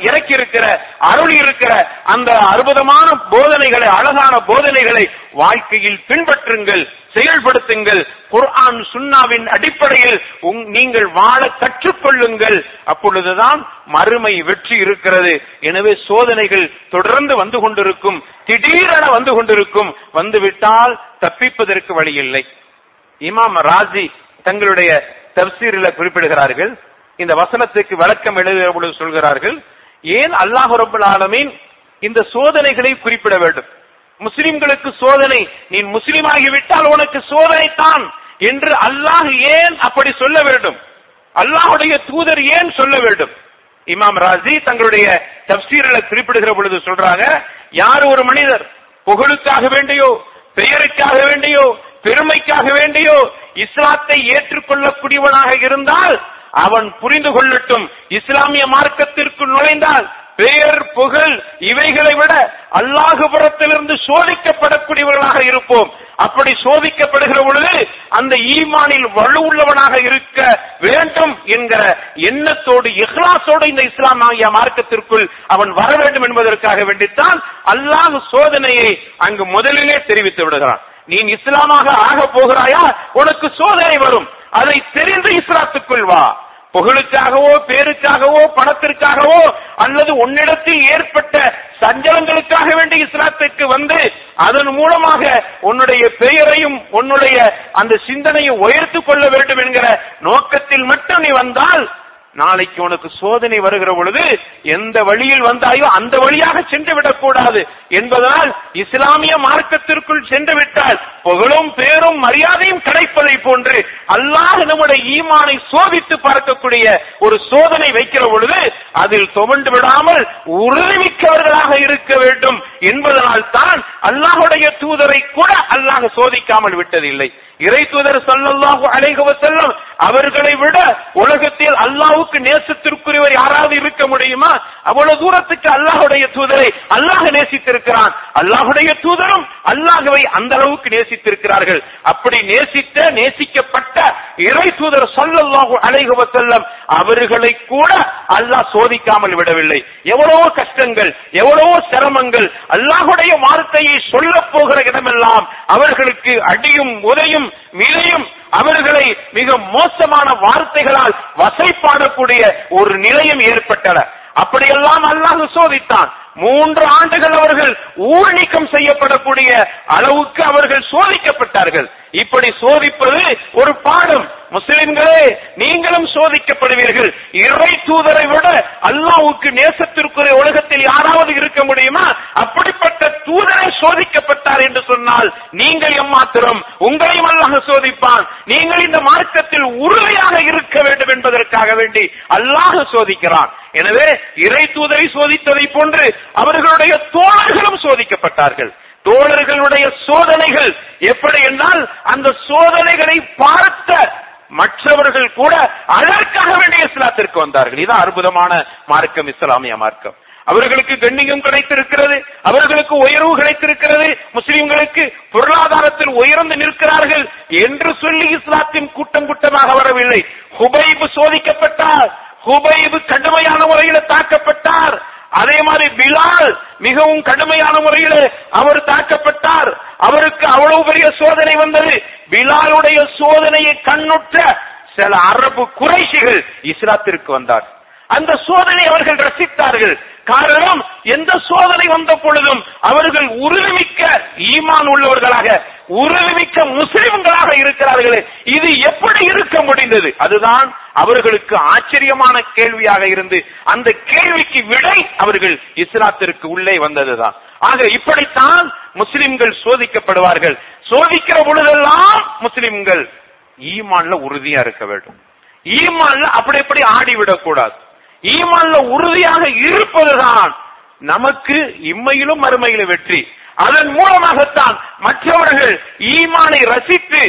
இறக்கி இருக்கிற அருளி இருக்கிற அந்த அற்புதமான போதனைகளை அழகான போதனைகளை வாழ்க்கையில் பின்பற்றுங்கள் செயல்படுத்துங்கள். குர்ஆன் சுன்னாவின் அடிப்படையில் உங்- நீங்கள் வாழ கற்றுக்கொள்ளுங்கள். அப்பொழுதுதான் மறுமை வெற்றி இருக்கிறது. எனவே சோதனைகள் தொடர்ந்து வந்து கொண்டிருக்கும் திடீரென வந்து கொண்டிருக்கும் வந்துவிட்டால் தப்பிப்பதற்கு வழி இல்லை இமாம் ராஜி தங்களுடைய தப்சீரில் குறிப்பிடுகிறார்கள் இந்த வசனத்துக்கு விளக்கம் எழுதுகிற பொழுது சொல்கிறார்கள் ஏன் அல்லாஹ் ரபுல் ஆலமீன் இந்த சோதனைகளை குறிப்பிட வேண்டும்? முஸ்லிம்களுக்கு சோதனை நீ முஸ்லிமாகிவிட்டால் உனக்கு சோதனை தான் என்று அல்லாஹ் ஏன் அப்படி சொல்ல வேண்டும்? அல்லாஹ்வுடைய தூதர் ஏன் சொல்ல வேண்டும்? இமாம் ராஜி தங்களுடைய தப்சீரில் குறிப்பிடுகிற பொழுது சொல்றாங்க யார் ஒரு மனிதர் புகழுக்காக வேண்டியோ பெயருக்காக வேண்டியோ பெருமைக்காக வேண்டியோ இஸ்லாத்தை ஏற்றுக்கொள்ளக்கூடியவனாக இருந்தால் அவன் புரிந்து கொள்ளட்டும் இஸ்லாமிய மார்க்கத்திற்கு நுழைந்தால் பெயர் புகழ் இவைகளை விட அல்லாஹுபுரத்திலிருந்து சோதிக்கப்படக்கூடியவர்களாக இருப்போம். அப்படி சோதிக்கப்படுகிற பொழுது அந்த ஈமானில் வலுவுள்ளவனாக இருக்க வேண்டும் என்கிற எண்ணத்தோடு இஹ்லாசோடு இந்த இஸ்லாம் ஆகிய மார்க்கத்திற்குள் அவன் வர வேண்டும் என்பதற்காக வேண்டித்தான் அல்லாஹ் சோதனையை அங்கு முதலிலே தெரிவித்து விடுகிறான். நீ இஸ்லாமாக ஆக போகிறாயா? உனக்கு சோதனை வரும். அதை தெரிந்து இஸ்லாத்துக்குள் வா. புகழுக்காகவோ பேருக்காகவோ பணத்திற்காகவோ அல்லது உன்னிடத்தில் ஏற்பட்ட சஞ்சலங்களுக்காக வேண்டி இஸ்லாத்துக்கு வந்து அதன் மூலமாக உன்னுடைய பெயரையும் உன்னுடைய அந்த சிந்தனையை உயர்த்து கொள்ள வேண்டும் என்கிற நோக்கத்தில் மட்டும் நீ வந்தால் நாளைக்கு உனக்கு சோதனை வருகிற பொழுது எந்த வழியில் வந்தாயோ அந்த வழியாக சென்று விடக்கூடாது என்பதனால் இஸ்லாமிய மார்க்கத்திற்குள் சென்று விட்டால் புகழும் பேரும் மரியாதையும் கிடைப்பதை போன்று அல்லாஹ் நம்முடைய ஈமானை சோதித்து பார்க்கக்கூடிய ஒரு சோதனை வைக்கிற பொழுது அதில் துவண்டு விடாமல் உறுதிமிக்கவர்களாக இருக்க வேண்டும் என்பதனால் தான் அல்லாஹுடைய தூதரை கூட அல்லாஹ் சோதிக்காமல் விட்டதில்லை. இறை தூதர் சல்லல்லாஹு அலைஹி வஸல்லம் அவர்களை விட உலகத்தில் அல்லாவுக்கு நேசத்திற்குரியவர் யாராவது இருக்க முடியுமா? அவ்வளவு தூரத்துக்கு அல்லாஹுடைய தூதரை அல்லாஹ் நேசித்திருக்கிறான். அல்லாஹுடைய தூதரும் அல்லாஹுவை அந்த அளவுக்கு நேசித்திருக்கிறார்கள். அப்படி நேசித்த நேசிக்கப்பட்ட இறை தூதர் சொல்லல்லாஹு அலைஹி செல்லம் அவர்களை கூட அல்லாஹ் சோதிக்காமல் விடவில்லை. எவ்வளவோ கஷ்டங்கள் எவ்வளவோ சிரமங்கள் அல்லாஹுடைய வார்த்தையை சொல்ல போகிற இடமெல்லாம் அவர்களுக்கு அடியும் உதையும் மிலையும் அவர்களை மிக மோசமான வார்த்தைகளால் வசைப்பாடக்கூடிய ஒரு நிலையம் ஏற்பட்டன. அப்படியெல்லாம் அல்லாஹ் சோதித்தான். மூன்று ஆண்டுகள் அவர்கள் ஊர் நீக்கம் செய்யப்படக்கூடிய அளவுக்கு அவர்கள் சோதிக்கப்பட்டார்கள். இப்படி சோதிப்பது ஒரு பாடம். முஸ்லிம்களே நீங்களும் சோதிக்கப்படுவீர்கள். இறை தூதரை விட அல்லாவுக்கு நேசத்திற்குரிய உலகத்தில் யாராவது இருக்க முடியுமா? அப்படிப்பட்ட தூதரை சோதிக்கப்பட்டார் என்று சொன்னால் நீங்கள் எம்மாத்திரம்? உங்களையும் அல்லாஹ் சோதிப்பான். நீங்கள் இந்த மார்க்கத்தில் உறுதியாக இருக்க வேண்டும் என்பதற்காக வேண்டி அல்லாஹ் சோதிக்கிறான். எனவே இறை தூதரை சோதித்ததை போன்று அவர்களுடைய தோழர்களும் சோதிக்கப்பட்டார்கள். தோழர்களுடைய சோதனைகள் எப்படி என்றால் அந்த சோதனைகளை பார்த்த மற்றவர்கள் கூட அதற்காக வேண்டிய இஸ்லாத்திற்கு வந்தார்கள். இதுதான் அற்புதமான மார்க்கம் இஸ்லாமிய மார்க்கம். அவர்களுக்கு கண்ணியம் கிடைத்திருக்கிறது அவர்களுக்கு உயர்வு கிடைத்திருக்கிறது முஸ்லிம்களுக்கு பொருளாதாரத்தில் உயர்ந்து நிற்கிறார்கள் என்று சொல்லி இஸ்லாத்தின் கூட்டம் கூட்டமாக வரவில்லை. ஹுபைபு சோதிக்கப்பட்டார் ஹுபைபு கடுமையான முறையில் தாக்கப்பட்டார். அதே மாதிரி பிலால் மிகவும் கடுமையான முறையில் அவர் தாக்கப்பட்டார். அவருக்கு அவ்வளவு பெரிய சோதனை வந்தது. பிலாலுடைய சோதனையை கண்ணுற்ற சில அரபு குறைஷிகள் இஸ்லாத்திற்கு வந்தார் அந்த சோதனை அவர்கள் ரசித்தார்கள். காரணம் எந்த சோதனை வந்த பொழுதும் அவர்கள் உறுதிமிக்க ஈமான் உள்ளவர்களாக உறுதிமிக்க முஸ்லிம்களாக இருக்கிறார்களே. இது எப்படி இருக்க முடிந்தது? அதுதான் அவர்களுக்கு ஆச்சரியமான கேள்வியாக இருந்து அந்த கேள்விக்கு விடை அவர்கள் இஸ்லாத்திற்கு உள்ளே வந்ததுதான். ஆக இப்படித்தான் முஸ்லிம்கள் சோதிக்கப்படுவார்கள். சோதிக்கிற பொழுதெல்லாம் முஸ்லிம்கள் ஈமான்ல உறுதியா இருக்க வேண்டும். ஈமான்ல அப்படி எப்படி ஆடிவிடக் கூடாது ஈமான்ல உறுதியாக இருப்பதுதான் நமக்கு இம்மையிலும் மறுமையிலும் வெற்றி. அதன் மூலமாகத்தான் மற்றவர்கள் ஈமானை ரசித்து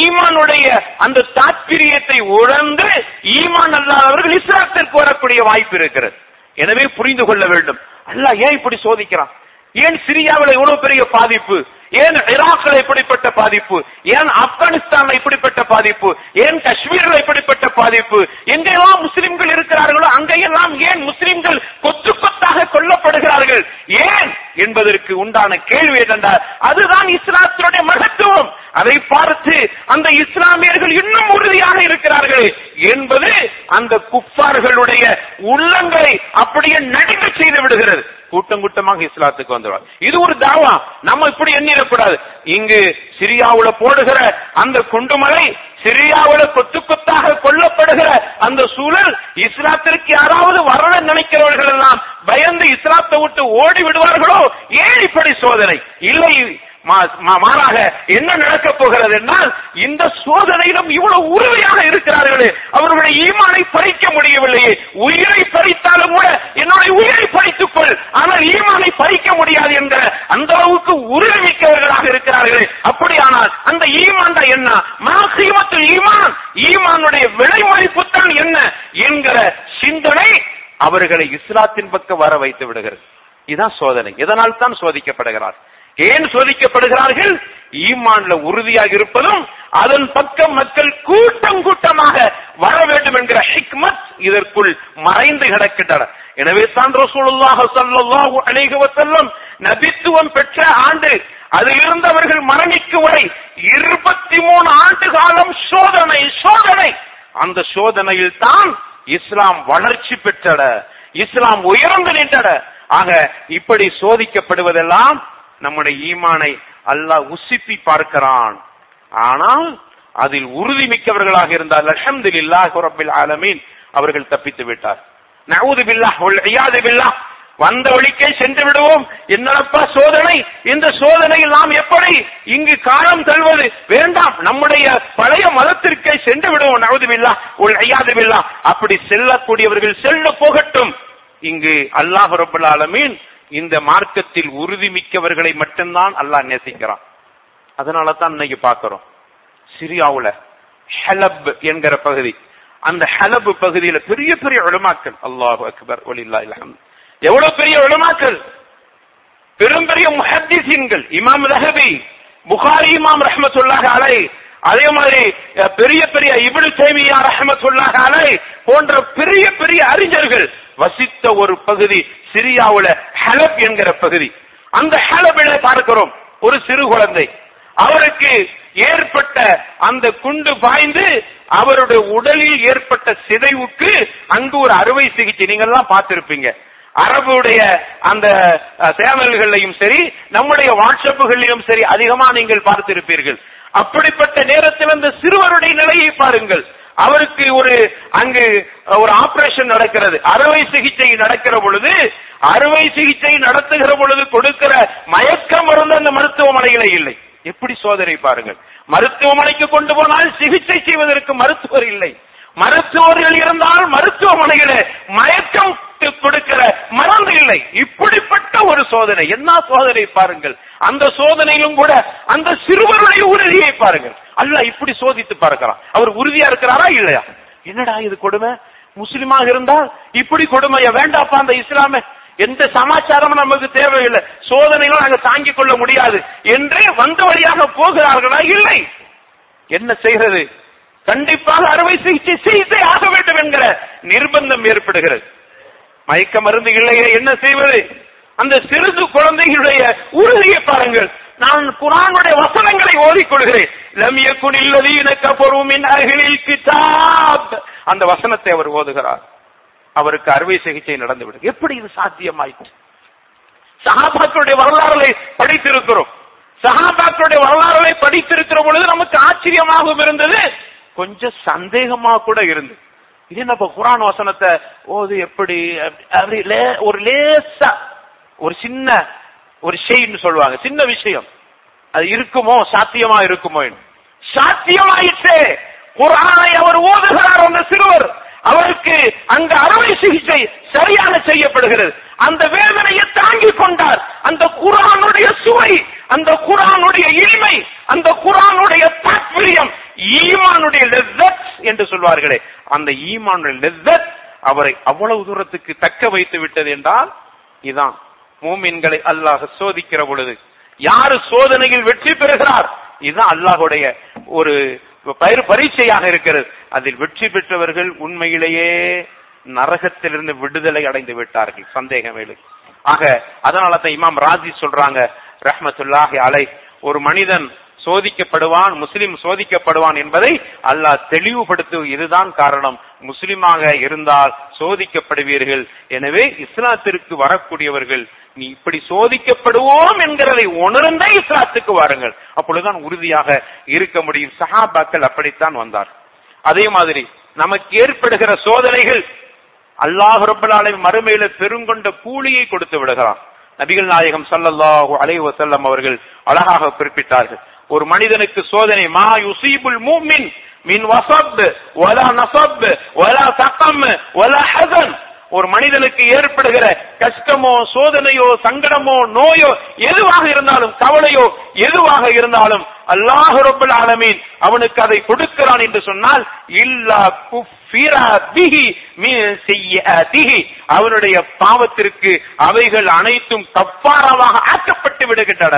ஈமானுடைய அந்த தாத்பரியத்தை உணர்ந்து ஈமான் அல்லாதவர்கள் இஸ்லாத்திற்கு வரக்கூடிய வாய்ப்பு இருக்கிறது. எனவே புரிந்து கொள்ள வேண்டும். அல்லாஹ் ஏன் இப்படி சோதிக்கிறான்? ஏன் சிரியாவில் இவ்வளவு பெரிய பாதிப்பு? ஏன் ஈராக்ல இப்படிப்பட்ட பாதிப்பு? ஏன் ஆப்கானிஸ்தான்ல இப்படிப்பட்ட பாதிப்பு? ஏன் காஷ்மீர்ல இப்படிப்பட்ட பாதிப்பு? எங்கெல்லாம் முஸ்லிம்கள் இருக்கிறார்களோ அங்கெல்லாம் ஏன் முஸ்லிம்கள் கொத்து கொத்தாக கொல்லப்படுகிறார்கள்? ஏன் என்பதற்கு உண்டான கேள்வி என்னென்றால் அதுதான் இஸ்லாத்தினுடைய மகத்துவம். அதை பார்த்து அந்த இஸ்லாமியர்கள் இன்னும் உறுதியாக இருக்கிறார்கள் என்பது அந்த குப்பார்களுடைய உள்ளங்களை அப்படியே நடிக்க செய்து விடுகிறது. கூட்டம் கூட்டமாக இஸ்லாத்துக்கு வந்துடுவார். இது ஒரு தாவா. நம்ம இப்படி எண்ணிடக்கூடாது. இங்கு சிரியாவுல போடுகிற அந்த குண்டுமலை சிரியாவுல கொத்து கொத்தாக கொல்லப்படுகிற அந்த சூழல் இஸ்லாத்திற்கு யாராவது வர நினைக்கிறவர்கள் எல்லாம் பயந்து இஸ்லாத்தை விட்டு ஓடி விடுவார்களோ? ஏன் இப்படி சோதனை? இல்லை. மாறாக என்ன நடக்க போகிறது என்றால் இந்த சோதனையிலும் இவ்வளவு உறுதியாக இருக்கிறார்களே அவர்களுடைய ஈமானை பறிக்க முடியவில்லையே. உயிரை பறித்தாலும் கூட என்னுடைய உயிரை பறித்துக் கொள் ஆனால் ஈமானை பறிக்க முடியாது என்ற அந்த அளவுக்கு உறுதிமிக்கவர்களாக இருக்கிறார்களே. அப்படியானால் அந்த ஈமான் தான் என்ன? மாசீமத்தில் ஈமான். ஈமானுடைய விலை மதிப்பு தான் என்ன என்கிற சிந்தனை அவர்களை இஸ்லாத்தின் பக்கம் வர வைத்து விடுகிறது. இதுதான் சோதனை. இதனால் தான் சோதிக்கப்படுகிறார்? ஏன் சோதிக்கப்படுகிறார்கள்? ஈமான்ல உறுதியாக இருப்பதும் அதன் பக்கம் மக்கள் கூட்டம் கூட்டமாக வர வேண்டும் என்கிற ஹிக்மத் இதற்குள் மறைந்து கிடக்கின்றன. எனவே தான் ரசூலுல்லாஹ் ஸல்லல்லாஹு அலைஹி வஸல்லம் நபித்துவம் பெற்ற ஆண்டு அதிலிருந்து அவர்கள் மரணிக்கும் வரை இருபத்தி மூணு ஆண்டு காலம் சோதனை சோதனை. அந்த சோதனையில் தான் இஸ்லாம் வளர்ச்சி பெற்றட இஸ்லாம் உயர்ந்து நின்றட ஆக இப்படி சோதிக்கப்படுவதெல்லாம் நம்முடைய ஈமானை அல்லாஹ் உசிப்பி பார்க்கிறான். ஆனால் அதில் உறுதி மிக்கவர்களாக இருந்தால் அல்ஹம்துலில்லாஹி ரப்பில் ஆலமீன் அவர்கள் தப்பித்து விட்டார். நவுது பில்லாஹ் வல் வந்த வழிக்கே சென்று விடுவோம். என்னப்பா சோதனை? இந்த சோதனையில் நாம் எப்படி இங்கு காலம் தள்ளுவது? வேண்டாம் நம்முடைய பழைய மதத்திற்கே சென்று விடுவோம். நவதுபில்லா உள் ஐயாதுபில்லா அப்படி செல்லக்கூடியவர்கள் செல்ல போகட்டும். இங்கு அல்லாஹ் ரபுல் ஆலமீன் இந்த மார்க்கத்தில் உறுதி மிக்கவர்களை மட்டும்தான் அல்லாஹ் நேசிக்கிறான். அதனால தான் இன்னைக்கு பார்க்கிறோம். சிரியாவுல ஹெலப் என்கிற பகுதி. அந்த ஹெலப் பகுதியில பெரிய பெரிய உலமாக்கள். அல்லாஹு அக்பர் ஒலில்லா இலகம் எவ்வளவு பெரிய உலமாக்கள்? பெரும் பெரிய முஹத்திசீன்கள். இமாம் ரஹபி புகாரி இமாம் ரஹமத்துல்லாஹ் அலை அதே மாதிரி பெரிய பெரிய இப்னு தய்மியா ரஹமத்துல்லாஹ் அலை போன்ற பெரிய பெரிய அறிஞர்கள் வசித்த ஒரு பகுதி சிரியாவுல ஹலப் என்கிற பகுதி. அந்த ஹலபில பார்க்கிறோம் ஒரு சிறு குழந்தை. அவருக்கு ஏற்பட்ட அந்த குண்டு பாய்ந்து அவருடைய உடலில் ஏற்பட்ட சிதைவுக்கு அங்கு ஒரு அறுவை சிகிச்சை. நீங்க எல்லாம் பார்த்திருப்பீங்க. அரபுடைய அந்த சேனல்களையும் சரி நம்முடைய வாட்ஸ்அப்புகளிலும் சரி அதிகமா நீங்கள் பார்த்திருப்பீர்கள். அப்படிப்பட்ட நேரத்தில் அந்த சிறுவருடைய நிலையை பாருங்கள். அவருக்கு ஒரு அங்கு ஒரு ஆபரேஷன் நடக்கிறது. அறுவை சிகிச்சை நடக்கிற பொழுது அறுவை சிகிச்சை நடத்துகிற பொழுது கொடுக்கிற மயக்க மருந்து அந்த மருத்துவமனையில இல்லை. எப்படி சோதனை பாருங்கள். மருத்துவமனைக்கு கொண்டு போனால் சிகிச்சை செய்வதற்கு மருத்துவர் இல்லை. மருத்துவர்கள் இருந்தால் மருத்துவமனையில மயக்கம் கொடுக்கிற மருந்து இல்லை. இப்படிப்பட்ட ஒரு சோதனை. என்ன சோதனை பாருங்கள். அந்த சோதனையிலும் கூட அந்த சிறுவருடைய உறுதியை பாருங்கள். அல்ல இப்படி சோதித்து பார்க்கிறான். அவர் உறுதியா இருக்கிறாரா இல்லையா? என்னடா இது கொடுமை? முஸ்லிமாக இருந்தால் இப்படி கொடுமைய? வேண்டாப்பா அந்த இஸ்லாம. எந்த சமாச்சாரமும் நமக்கு தேவையில்லை. சோதனைகளும் நாங்க தாங்கிக் கொள்ள முடியாது. என்றே வந்த வழியாக போகிறார்களா? இல்லை. என்ன செய்கிறது? கண்டிப்பாக அறுவை சிகிச்சை செய்தே ஆக வேண்டும் என்கிற நிர்பந்தம் ஏற்படுகிறது. மயக்க மருந்து இல்லையே என்ன செய்வது? அந்த சிறிது குழந்தைகளுடைய உறுதியை பாருங்கள். நான் குரானுடைய வசனங்களை ஓதிக்கொள்கிறேன். லம் இல்லதீன கஃபரு மின் கிதாப். அந்த வசனத்தை அவர் ஓதுகிறார். அவருக்கு அறுவை சிகிச்சை நடந்துவிடும். எப்படி இது சாத்தியமாயிற்று? சஹாபாக்களுடைய வரலாறுகளை படித்திருக்கிறோம். சஹாபாக்களுடைய வரலாறுகளை படித்திருக்கிற பொழுது நமக்கு ஆச்சரியமாகவும் இருந்தது. கொஞ்சம் சந்தேகமா கூட இருந்தது. இது என்னப்பா குரான் வசனத்தை ஓது எப்படி? அப்படி- லே- ஒரு லேசா ஒரு சின்ன ஒரு செய்ன்னு சொல்லுவாங்க. சின்ன விஷயம். அது இருக்குமோ சாத்தியமா இருக்குமோ என்று. குரானை அவர் ஓதுகிறார் அந்த சிறுவர். அவருக்கு அங்க அறுவை சிகிச்சை சரியாக செய்யப்படுகிறது. அந்த வேதனையை தாங்கிக் கொண்டார். அந்த குரானுடைய சுவை அந்த குரானுடைய இனிமை அந்த குரானுடைய தாத்பரியம் ஈமானுடைய லெஸ்ஸத் என்று சொல்வார்களே. அந்த ஈமானுடைய லெஸ்ஸத் அவரை அவ்வளவு தூரத்துக்கு தக்க வைத்து விட்டது என்றால் இதான். மூமின்களை அல்லாஹ் சோதிக்கிற பொழுது யாரு சோதனையில் வெற்றி பெறுகிறார்? இதுதான் அல்லாஹுடைய ஒரு பயிர் பரீட்சையாக இருக்கிறது. அதில் வெற்றி பெற்றவர்கள் உண்மையிலேயே நரகத்திலிருந்து விடுதலை அடைந்து விட்டார்கள். சந்தேகம் ஆக அதனால தான் இமாம் ராஜி சொல்றாங்க ரஹமத்துல்லாஹி அலை ஒரு மனிதன் சோதிக்கப்படுவான் முஸ்லிம் சோதிக்கப்படுவான் என்பதை அல்லாஹ் தெளிவுபடுத்து இதுதான் காரணம். முஸ்லிமாக இருந்தால் சோதிக்கப்படுவீர்கள். எனவே இஸ்லாத்திற்கு வரக்கூடியவர்கள் நீ இப்படி சோதிக்கப்படுவோம் என்கிறதை உணர்ந்தே இஸ்லாத்துக்கு வாருங்கள். அப்பொழுதுதான் உறுதியாக இருக்க முடியும். சஹாபாக்கள் அப்படித்தான் வந்தார். அதே மாதிரி நமக்கு ஏற்படுகிற சோதனைகள் அல்லாஹ் ரப்பல் மறுமையில பெருங்கொண்ட கூலியை கொடுத்து விடுகிறான். நபிகள் நாயகம் சல்லல்லாஹு அலைவசல்லம் அவர்கள் அழகாக குறிப்பிட்டார்கள். ஒரு மனிதனுக்கு சோதனை மா யுசீபுல் மூமின் மின் வசப் வலா நசப் வலா சகம் வலா ஹசன். ஒரு மனிதனுக்கு ஏற்படுகிற கஷ்டமோ சோதனையோ சங்கடமோ நோயோ எதுவாக இருந்தாலும் கவலையோ எதுவாக இருந்தாலும் அல்லாஹ் ரப்பல் ஆலமீன் அவனுக்கு அதை கொடுக்கிறான் என்று சொன்னால் இல்லா குஃபிரா பிஹி செய்ய செய்யாதிஹி அவனுடைய பாவத்திற்கு அவைகள் அனைத்தும் கப்பாரமாக ஆக்கப்பட்டு விடுகின்றன.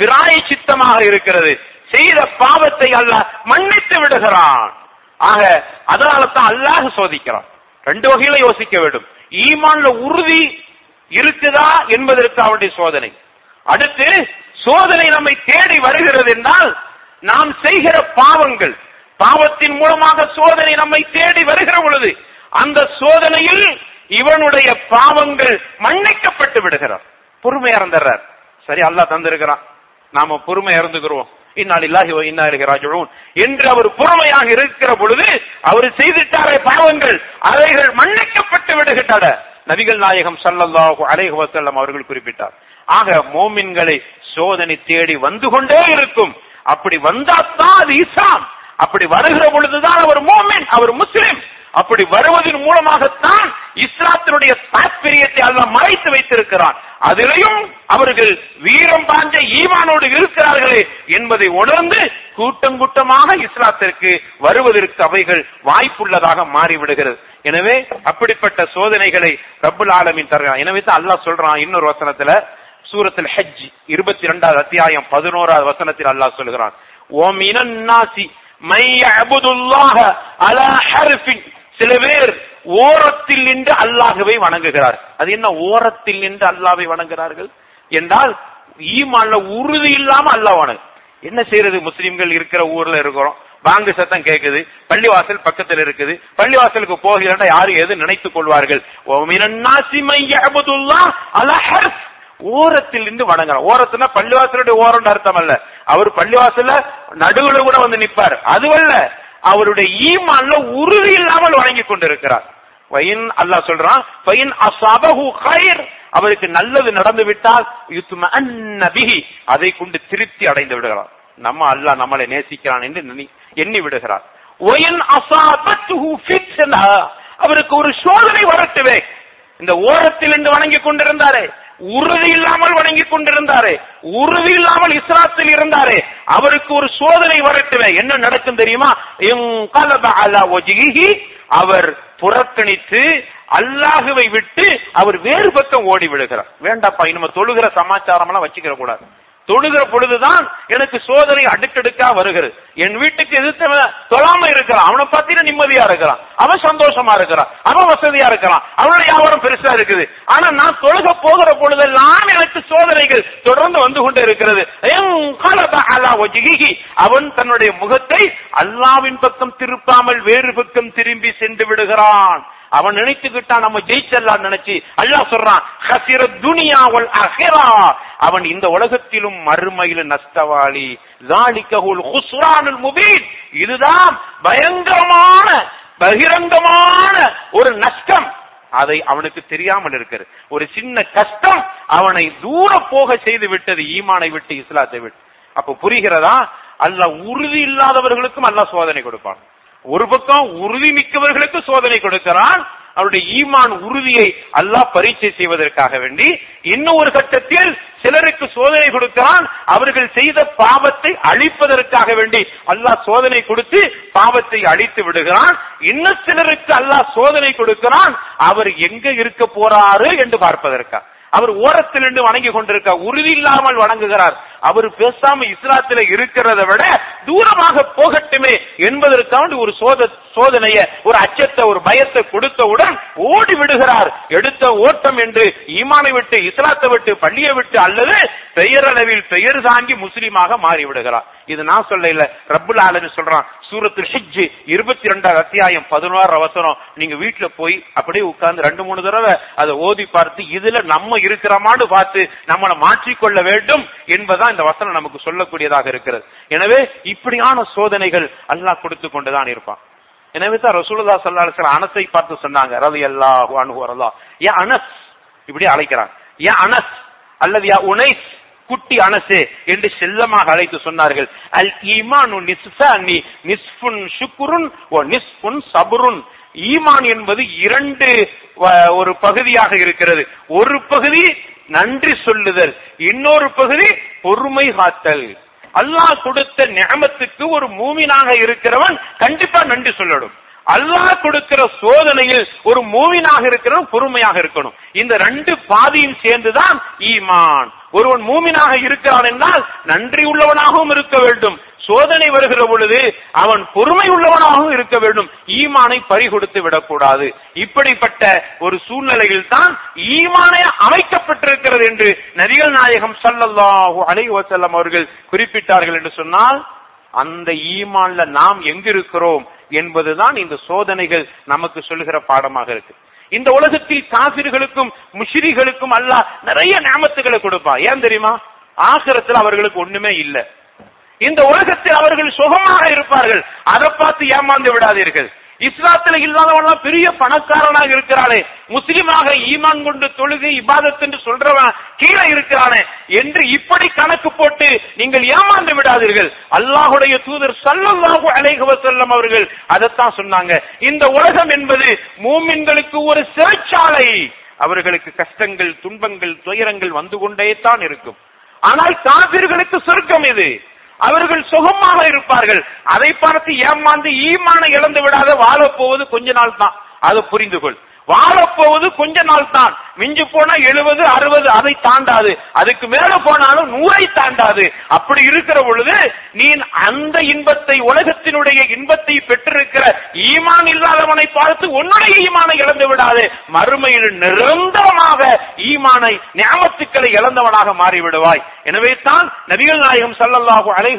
பிராய சித்தமாக இருக்கிறது. செய்த பாவத்தை அல்லாஹ் மன்னித்து விடுகிறான். ஆக அதனால தான் அல்லாஹ் சோதிக்கிறான். ரெண்டு வகையில யோசிக்க வேண்டும். ஈமான்ல உறுதி இருக்குதா என்பதற்கு அவனுடைய சோதனை. அடுத்து சோதனை நம்மை தேடி வருகிறது என்றால் நாம் செய்கிற பாவங்கள் பாவத்தின் மூலமாக சோதனை நம்மை தேடி வருகிற பொழுது அந்த சோதனையில் இவனுடைய பாவங்கள் மன்னிக்கப்பட்டு விடுகிறார். பொறுமை இறந்துடுறார் சரி அல்லாஹ் தந்திருக்கிறான். நாம பொறுமை இறந்துகிறோம் என்று அவர் பொறுமையாக இருக்கிற பொழுது அவர் செய்திட்டாரே பாவங்கள் அவைகள் மன்னிக்கப்பட்டு விடுகின்றன. நபிகள் நாயகம் சல்லல்லாஹு அலைஹி அவர்கள் குறிப்பிட்டார். ஆக மோமின்களை சோதனை தேடி வந்து கொண்டே இருக்கும். அப்படி வந்தாத்தான் அது இஸ்லாம். அப்படி வருகிற பொழுதுதான் அவர் மோமின் அவர் முஸ்லிம். அப்படி வருவதன் மூலமாகத்தான் இஸ்லாத்தினுடைய தாற்பயத்தை அல்ல மறைத்து வைத்திருக்கிறான். அதிலையும் அவர்கள் வீரம் பாஞ்ச ஈமானோடு இருக்கிறார்களே என்பதை உணர்ந்து கூட்டம் கூட்டமாக இஸ்லாத்திற்கு வருவதற்கு அவைகள் வாய்ப்புள்ளதாக மாறிவிடுகிறது. எனவே அப்படிப்பட்ட சோதனைகளை ரப்புல் ஆலமின் தருகிறான். எனவே தான் அல்லாஹ் சொல்றான் இன்னொரு வசனத்துல சூரத்தில் ஹஜ் இருபத்தி இரண்டாவது அத்தியாயம் பதினோராவது வசனத்தில் அல்லாஹ் சொல்கிறான். ஓ மினன் நாசி மைய அபுதுல்லாஹ அலா ஹர்ஃபின் சில பேர் ஓரத்தில் நின்று அல்லாஹ்வை வணங்குகிறார். அது என்ன ஓரத்தில் நின்று அல்லாவை வணங்குகிறார்கள்? என்றால் ஈமான்ல உறுதி இல்லாம அல்லாஹ் வணங்கு. என்ன செய்யறது முஸ்லிம்கள் இருக்கிற ஊர்ல இருக்கிறோம். வாங்கு சத்தம் கேட்குது பள்ளிவாசல் பக்கத்தில் இருக்குது. பள்ளிவாசலுக்கு போகிறா யாரும் எது நினைத்துக் கொள்வார்கள்? ஓரத்தில் இருந்து வணங்குறோம் ஓரத்துனா பள்ளிவாசலுடைய ஓரம் அர்த்தம் அல்ல. அவர் பள்ளிவாசல்ல நடுவுல கூட வந்து நிப்பார். அதுவல்ல. அவருடைய ஈமான்ல உறுதி இல்லாமல் வணங்கி கொண்டிருக்கிறார். வயின் அல்லாஹ் சொல்றான் வயின் கைர். அவருக்கு நல்லது நடந்து விட்டால் யுத்ம அன்னபிஹி அதை கொண்டு திருப்தி அடைந்து விடுகிறார். நம்ம அல்லாஹ் நம்மளை நேசிக்கிறான் என்று எண்ணி விடுகிறார். ஒயின் அசாபத்துஹு ஃபித்னா. அவருக்கு ஒரு சோதனை வரட்டுவே இந்த ஓரத்தில் இருந்து வணங்கி கொண்டிருந்தாரே. உறுதி இல்லாமல் வணங்கி கொண்டிருந்தாரே. உறுதி இல்லாமல் இஸ்லாத்தில் இருந்தாரே. அவருக்கு ஒரு சோதனை வரட்டுவே என்ன நடக்கும் தெரியுமா? அலா அவர் புறக்கணித்து அல்லாஹுவை விட்டு அவர் வேறு பக்கம் ஓடி விடுகிறார் வேண்டாப்பா நம்ம தொழுகிற சமாச்சாரம் எல்லாம் வச்சுக்கிற கூடாது. தொழுகிற பொழுதுதான் எனக்கு சோதனை அடுக்கடுக்கா வருகிறது. என் வீட்டுக்கு எதிர்த்த தொழாம இருக்கிறான். அவனை பார்த்தீங்கன்னா நிம்மதியா இருக்கிறான். அவன் சந்தோஷமா இருக்கிறான். அவன் வசதியா இருக்கிறான். அவனோட வியாபாரம் பெருசா இருக்குது. ஆனா நான் தொழுக போகிற பொழுதெல்லாம் எனக்கு சோதனைகள் தொடர்ந்து வந்து கொண்டே இருக்கிறது. அவன் தன்னுடைய முகத்தை அல்லாவின் பக்கம் திருப்பாமல் வேறு பக்கம் திரும்பி சென்று விடுகிறான். அவன் நினைத்துக்கிட்டான் நம்ம ஜெயிச்சல்லாம் நினைச்சு அல்லாஹ் சொல்றான் ஹசிர துனியா அஹிரா. அவன் இந்த உலகத்திலும் மறுமையிலும் நஷ்டவாளி. ஜாலிகஹுல் ஹுஸ்ரானுல் முபீன். இதுதான் பயங்கரமான பகிரங்கமான ஒரு நஷ்டம். அதை அவனுக்கு தெரியாமல் இருக்கிறது. ஒரு சின்ன கஷ்டம் அவனை தூர போக செய்து விட்டது ஈமானை விட்டு இஸ்லாத்தை விட்டு. அப்ப புரிகிறதா? அல்லாஹ் உறுதி இல்லாதவர்களுக்கும் அல்லாஹ் சோதனை கொடுப்பான். ஒரு பக்கம் உறுதி மிக்கவர்களுக்கு சோதனை கொடுக்கிறான். அவருடைய ஈமான் உறுதியை அல்லாஹ் பரீட்சை செய்வதற்காக வேண்டி இன்னும் ஒரு கட்டத்தில் சிலருக்கு சோதனை கொடுக்கிறான். அவர்கள் செய்த பாவத்தை அழிப்பதற்காக வேண்டி அல்லாஹ் சோதனை கொடுத்து பாவத்தை அழித்து விடுகிறான். இன்னும் சிலருக்கு அல்லாஹ் சோதனை கொடுக்கிறான். அவர் எங்க இருக்க போறாரு என்று பார்ப்பதற்காக அவர் ஓரத்தில் நின்று வணங்கி கொண்டிருக்க உறுதி இல்லாமல் வணங்குகிறார். அவர் பேசாம இஸ்லாத்துல இருக்கிறத விட தூரமாக போகட்டுமே என்பதற்காக ஒரு சோத சோதனைய ஒரு அச்சத்தை ஒரு பயத்தை கொடுத்தவுடன் ஓடி விடுகிறார். எடுத்த ஓட்டம் என்று ஈமானை விட்டு இஸ்லாத்தை விட்டு பள்ளியை விட்டு அல்லது பெயரளவில் பெயர் தாங்கி முஸ்லீமாக மாறிவிடுகிறார். இது நான் சொல்ல இல்ல ரப்புல் ஆலமீன் சொல்றான் சூரத்து ஹிஜ் இருபத்தி ரெண்டாவது அத்தியாயம் பதினோரு அவசரம் நீங்க வீட்டுல போய் அப்படியே உட்கார்ந்து ரெண்டு மூணு தடவை அதை ஓதி பார்த்து இதுல நம்ம இருக்கிறோமான்னு பார்த்து நம்மளை மாற்றிக்கொள்ள வேண்டும் என்பதான் தான் இந்த வசனம் நமக்கு சொல்லக்கூடியதாக இருக்கிறது. எனவே இப்படியான சோதனைகள் அல்லாஹ் கொடுத்து கொண்டுதான் இருப்பான். எனவே தான் ரசூலதா ஸல்லல்லாஹு அலைஹி வஸல்லம் பார்த்து சொன்னாங்க ரவி அல்லா வரலா யா அனஸ் இப்படி அழைக்கிறாங்க. யா அனஸ் அல்லது யா உனைஸ் குட்டி அனசே என்று செல்லமாக அழைத்து சொன்னார்கள். அல் ஈமானு நிஸ்ஃபானி நிஸ்ஃபுன் ஷுக்ருன் ஓ நிஸ்ஃபுன் சபுருன். ஈமான் என்பது இரண்டு ஒரு பகுதியாக இருக்கிறது. ஒரு பகுதி நன்றி சொல்லுதல். இன்னொரு பகுதி பொறுமை காத்தல். அல்லாஹ் கொடுத்த நியமத்துக்கு ஒரு மூமினாக இருக்கிறவன் கண்டிப்பா நன்றி சொல்லணும். அல்லாஹ் கொடுக்கிற சோதனையில் ஒரு மூவினாக இருக்கிறவன் பொறுமையாக இருக்கணும். இந்த ரெண்டு பாதியும் சேர்ந்துதான் ஈமான். ஒருவன் மூமினாக இருக்கிறான் என்றால் நன்றி உள்ளவனாகவும் இருக்க வேண்டும். சோதனை வருகிற பொழுது அவன் பொறுமை உள்ளவனாகவும் இருக்க வேண்டும். ஈமானை பறிகொடுத்து விடக்கூடாது. இப்படிப்பட்ட ஒரு சூழ்நிலையில் தான் ஈமானை அமைக்கப்பட்டிருக்கிறது என்று நரிகள் நாயகம் சல்லல்லாஹு அலைவசல்லம் அவர்கள் குறிப்பிட்டார்கள் என்று சொன்னால் அந்த ஈமான்ல நாம் எங்கிருக்கிறோம்? என்பதுதான் இந்த சோதனைகள் நமக்கு சொல்லுகிற பாடமாக இருக்கு. இந்த உலகத்தில் காசிர்களுக்கும் முஷ்ரிகளுக்கும் அல்லாஹ் நிறைய நியமத்துகளை கொடுப்பான் ஏன் தெரியுமா? ஆசிரத்தில் அவர்களுக்கு ஒண்ணுமே இல்லை. இந்த உலகத்தில் அவர்கள் சுகமாக இருப்பார்கள். அதை பார்த்து ஏமாந்து விடாதீர்கள். இஸ்லாத்துல இல்லாதவன் பெரிய பணக்காரனாக இருக்கிறானே. முஸ்லிமாக ஈமான் கொண்டு தொழுகை இபாதத் என்று சொல்றவன் கீழே இருக்கிறானே. என்று இப்படி கணக்கு போட்டு நீங்கள் ஏமாந்து விடாதீர்கள். அல்லாஹுடைய தூதர் சல்லல்லாஹு அலைஹி வஸல்லம் அவர்கள் அதைத்தான் சொன்னாங்க. இந்த உலகம் என்பது மூமின்களுக்கு ஒரு சிறைச்சாலை. அவர்களுக்கு கஷ்டங்கள் துன்பங்கள் துயரங்கள் வந்து கொண்டே தான் இருக்கும். ஆனால் காபிர்களுக்கு சொர்க்கம் இது. அவர்கள் சுகமாக இருப்பார்கள். அதை பார்த்து ஏமாந்து ஈமான இழந்து விடாத வாழப்போவது கொஞ்ச நாள் தான் அதை புரிந்து கொள் வாழப்போவது கொஞ்ச நாள் தான் மிஞ்சி போனா எழுபது அறுபது அதை தாண்டாது. அதுக்கு மேல போனாலும் நூறை தாண்டாது. அப்படி இருக்கிற பொழுது நீ அந்த இன்பத்தை உலகத்தினுடைய இன்பத்தை பெற்றிருக்கிற ஈமான் இல்லாதவனை பார்த்து உன்னுடைய ஈமானை இழந்து விடாது. மறுமையில் நிரந்தரமாக ஈமானை ஞாபகத்துக்களை இழந்தவனாக மாறிவிடுவாய். எனவே தான் நபிகள் நாயகம் சல்லல்லாஹு அலைஹி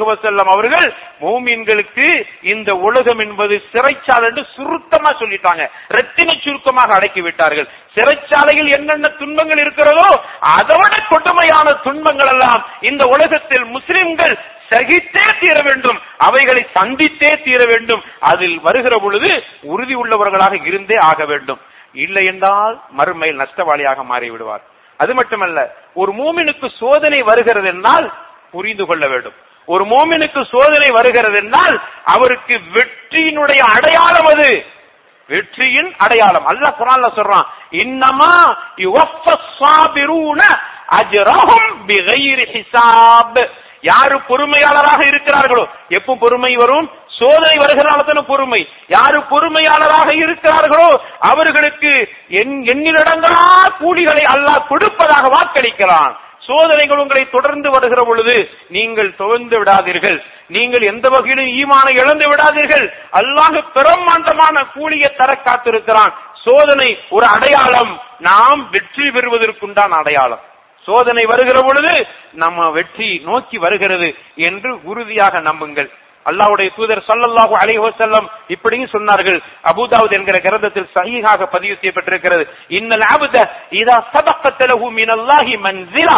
அவர்கள் மூமீன்களுக்கு இந்த உலகம் என்பது சிறைச்சாலை என்று சுருக்கமா சொல்லிட்டாங்க. ரத்தின சுருக்கமாக அடக்கி விட்டார்கள். சிறைச்சாலையில் என்ன என்னென்ன துன்பங்கள் இருக்கிறதோ அதோட கொடுமையான துன்பங்கள் எல்லாம் இந்த உலகத்தில் முஸ்லிம்கள் சகித்தே தீர வேண்டும். அவைகளை சந்தித்தே தீர வேண்டும். அதில் வருகிற பொழுது உறுதி உள்ளவர்களாக இருந்தே ஆக வேண்டும். இல்லை என்றால் மறுமையில் நஷ்டவாளியாக மாறிவிடுவார். அது மட்டுமல்ல ஒரு மூமினுக்கு சோதனை வருகிறது என்றால் புரிந்து கொள்ள வேண்டும். ஒரு மோமினுக்கு சோதனை வருகிறது என்றால் அவருக்கு வெற்றியினுடைய அடையாளம் அது. வெற்றியின் அடையாளம். அல்ல குரான்ல சொல்றான் இன்னமா யுவஃபஸ்ஸாபிரூன அஜ்ரஹும் பிகைரி ஹிசாப் யாரு பொறுமையாளராக இருக்கிறார்களோ எப்போ பொறுமை வரும்? சோதனை வருகிறனால பொறுமை. யாரு பொறுமையாளராக இருக்கிறார்களோ அவர்களுக்கு எண்- எண்ணிலடங்கா கூலிகளை அல்லாஹ் கொடுப்பதாக வாக்களிக்கிறான். சோதனைகள் உங்களை தொடர்ந்து வருகிற பொழுது நீங்கள் துவந்து விடாதீர்கள். நீங்கள் எந்த வகையிலும் ஈமானை இழந்து விடாதீர்கள். அல்லாஹ் பிரம்மாண்டமான கூலியை தர காத்திருக்கிறான். சோதனை ஒரு அடையாளம். நாம் வெற்றி பெறுவதற்குண்டான அடையாளம். சோதனை வருகிற பொழுது நம்ம வெற்றி நோக்கி வருகிறது என்று உறுதியாக நம்புங்கள். அல்லாவுடைய தூதர் ஸல்லல்லாஹு அலைஹி செல்லம் இப்படியும் சொன்னார்கள். அபுதாவுத் என்கிற கிரந்தத்தில் சகிஹாக பதிவு செய்யப்பட்டிருக்கிறது. இன்னல் அப்த இதா மினல்லாஹி மன்சிலா.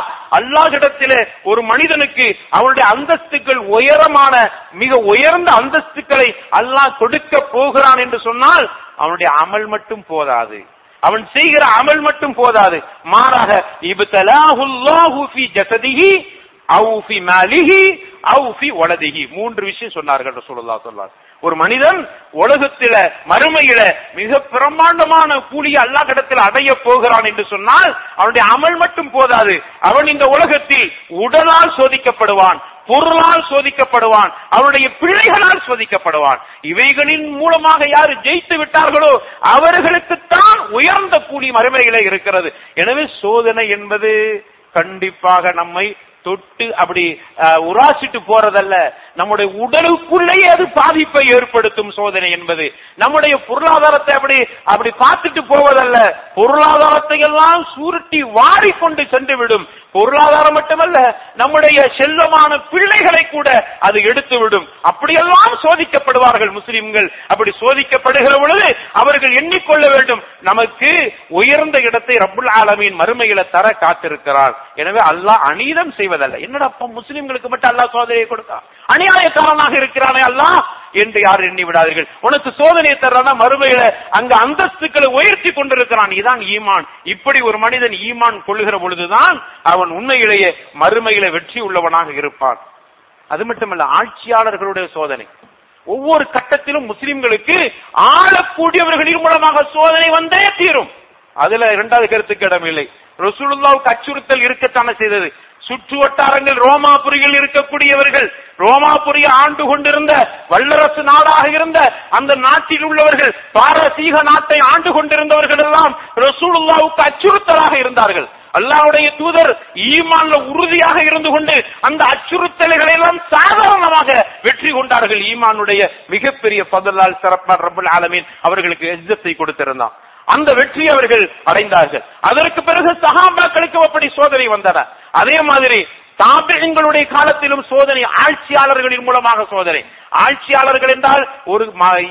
ஒரு மனிதனுக்கு அவனுடைய அந்தஸ்துகள் உயரமான மிக உயர்ந்த அந்தஸ்துக்களை அல்லாஹ் கொடுக்க போகிறான் என்று சொன்னால் அவனுடைய அமல் மட்டும் போதாது. அவன் செய்கிற அமல் மட்டும் போதாது. மாறாக இப்தலாஹுல்லாஹு ஃபி ஜஸதிஹி அவுஃபி மாலிஹி அவுஃபி மூன்று விஷயம் சொன்னார்கள் சொல்லலாம் ஸல்லல்லாஹு ஒரு மனிதன் உலகத்தில மறுமையில மிக பிரம்மாண்டமான கூலியை அல்லாஹ் கடத்தில் அடைய போகிறான் என்று சொன்னால் அவனுடைய அமல் மட்டும் போதாது. அவன் இந்த உலகத்தில் உடலால் சோதிக்கப்படுவான் பொருளால் சோதிக்கப்படுவான் அவனுடைய பிள்ளைகளால் சோதிக்கப்படுவான். இவைகளின் மூலமாக யாரு ஜெயித்து விட்டார்களோ அவர்களுக்குத்தான் உயர்ந்த கூலி மறுமையில இருக்கிறது. எனவே சோதனை என்பது கண்டிப்பாக நம்மை தொட்டு அப்படி உராசிட்டு போறதல்ல. நம்முடைய உடலுக்குள்ளேயே அது பாதிப்பை ஏற்படுத்தும் சோதனை என்பது. நம்முடைய பொருளாதாரத்தை அப்படி அப்படி பார்த்துட்டு போவதல்ல. பொருளாதாரத்தை எல்லாம் சுருட்டி வாரி கொண்டு சென்று விடும் பொருளாதாரம் மட்டுமல்ல நம்முடைய செல்வமான பிள்ளைகளை கூட அது எடுத்துவிடும். அப்படியெல்லாம் சோதிக்கப்படுவார்கள் முஸ்லிம்கள். அப்படி சோதிக்கப்படுகிற பொழுது அவர்கள் எண்ணிக்கொள்ள வேண்டும். நமக்கு உயர்ந்த இடத்தை ரபுல் ஆலமின் மறுமையில தர காத்திருக்கிறார். எனவே அல்லாஹ் அநீதம் செய்வதல்ல. என்னடா முஸ்லிம்களுக்கு மட்டும் அல்லாஹ் சோதனையை கொடுத்தா அநியாயக்காரனாக இருக்கிறானே அல்ல என்று யார் எண்ணி விடாதீர்கள். உனக்கு சோதனையை தர்றானா மறுமையில அங்க அந்தஸ்துக்களை உயர்த்தி கொண்டிருக்கிறான். இதான் ஈமான். இப்படி ஒரு மனிதன் ஈமான் கொள்ளுகிற பொழுதுதான் அவன் உண்மையிலேயே மறுமையில வெற்றி உள்ளவனாக இருப்பான். அது மட்டுமல்ல ஆட்சியாளர்களுடைய சோதனை. ஒவ்வொரு கட்டத்திலும் முஸ்லிம்களுக்கு ஆளக்கூடியவர்களின் மூலமாக சோதனை வந்தே தீரும். அதுல இரண்டாவது கருத்துக்கு இடமில்லை ரசூலுல்லாவுக்கு அச்சுறுத்தல் இருக்கத்தானே செய்தது. சுற்று வட்டாரங்கள் ரோமாபுரியில் இருக்கக்கூடியவர்கள் ரோமாபுரியை ஆண்டு கொண்டிருந்த வல்லரசு நாடாக இருந்த அந்த நாட்டில் உள்ளவர்கள் பாரசீக நாட்டை ஆண்டு கொண்டிருந்தவர்கள் எல்லாம் ரசூலுல்லாவுக்கு அச்சுறுத்தலாக இருந்தார்கள். அல்லாவுடைய தூதர் ஈமான்ல உறுதியாக இருந்து கொண்டு அந்த அச்சுறுத்தல்களை எல்லாம் சாதாரணமாக வெற்றி கொண்டார்கள். ஈமானுடைய மிகப்பெரிய பதலால் சிறப்பார் ரபுல் ஆலமீன் அவர்களுக்கு எஜ்ஜத்தை கொடுத்திருந்தான். அந்த வெற்றி அவர்கள் அடைந்தார்கள். அதற்கு பிறகு சகாபாக்களுக்கு அப்படி சோதனை வந்தன. அதே மாதிரி தாபியங்களுடைய காலத்திலும் சோதனை ஆட்சியாளர்களின் மூலமாக சோதனை. ஆட்சியாளர்கள் என்றால் ஒரு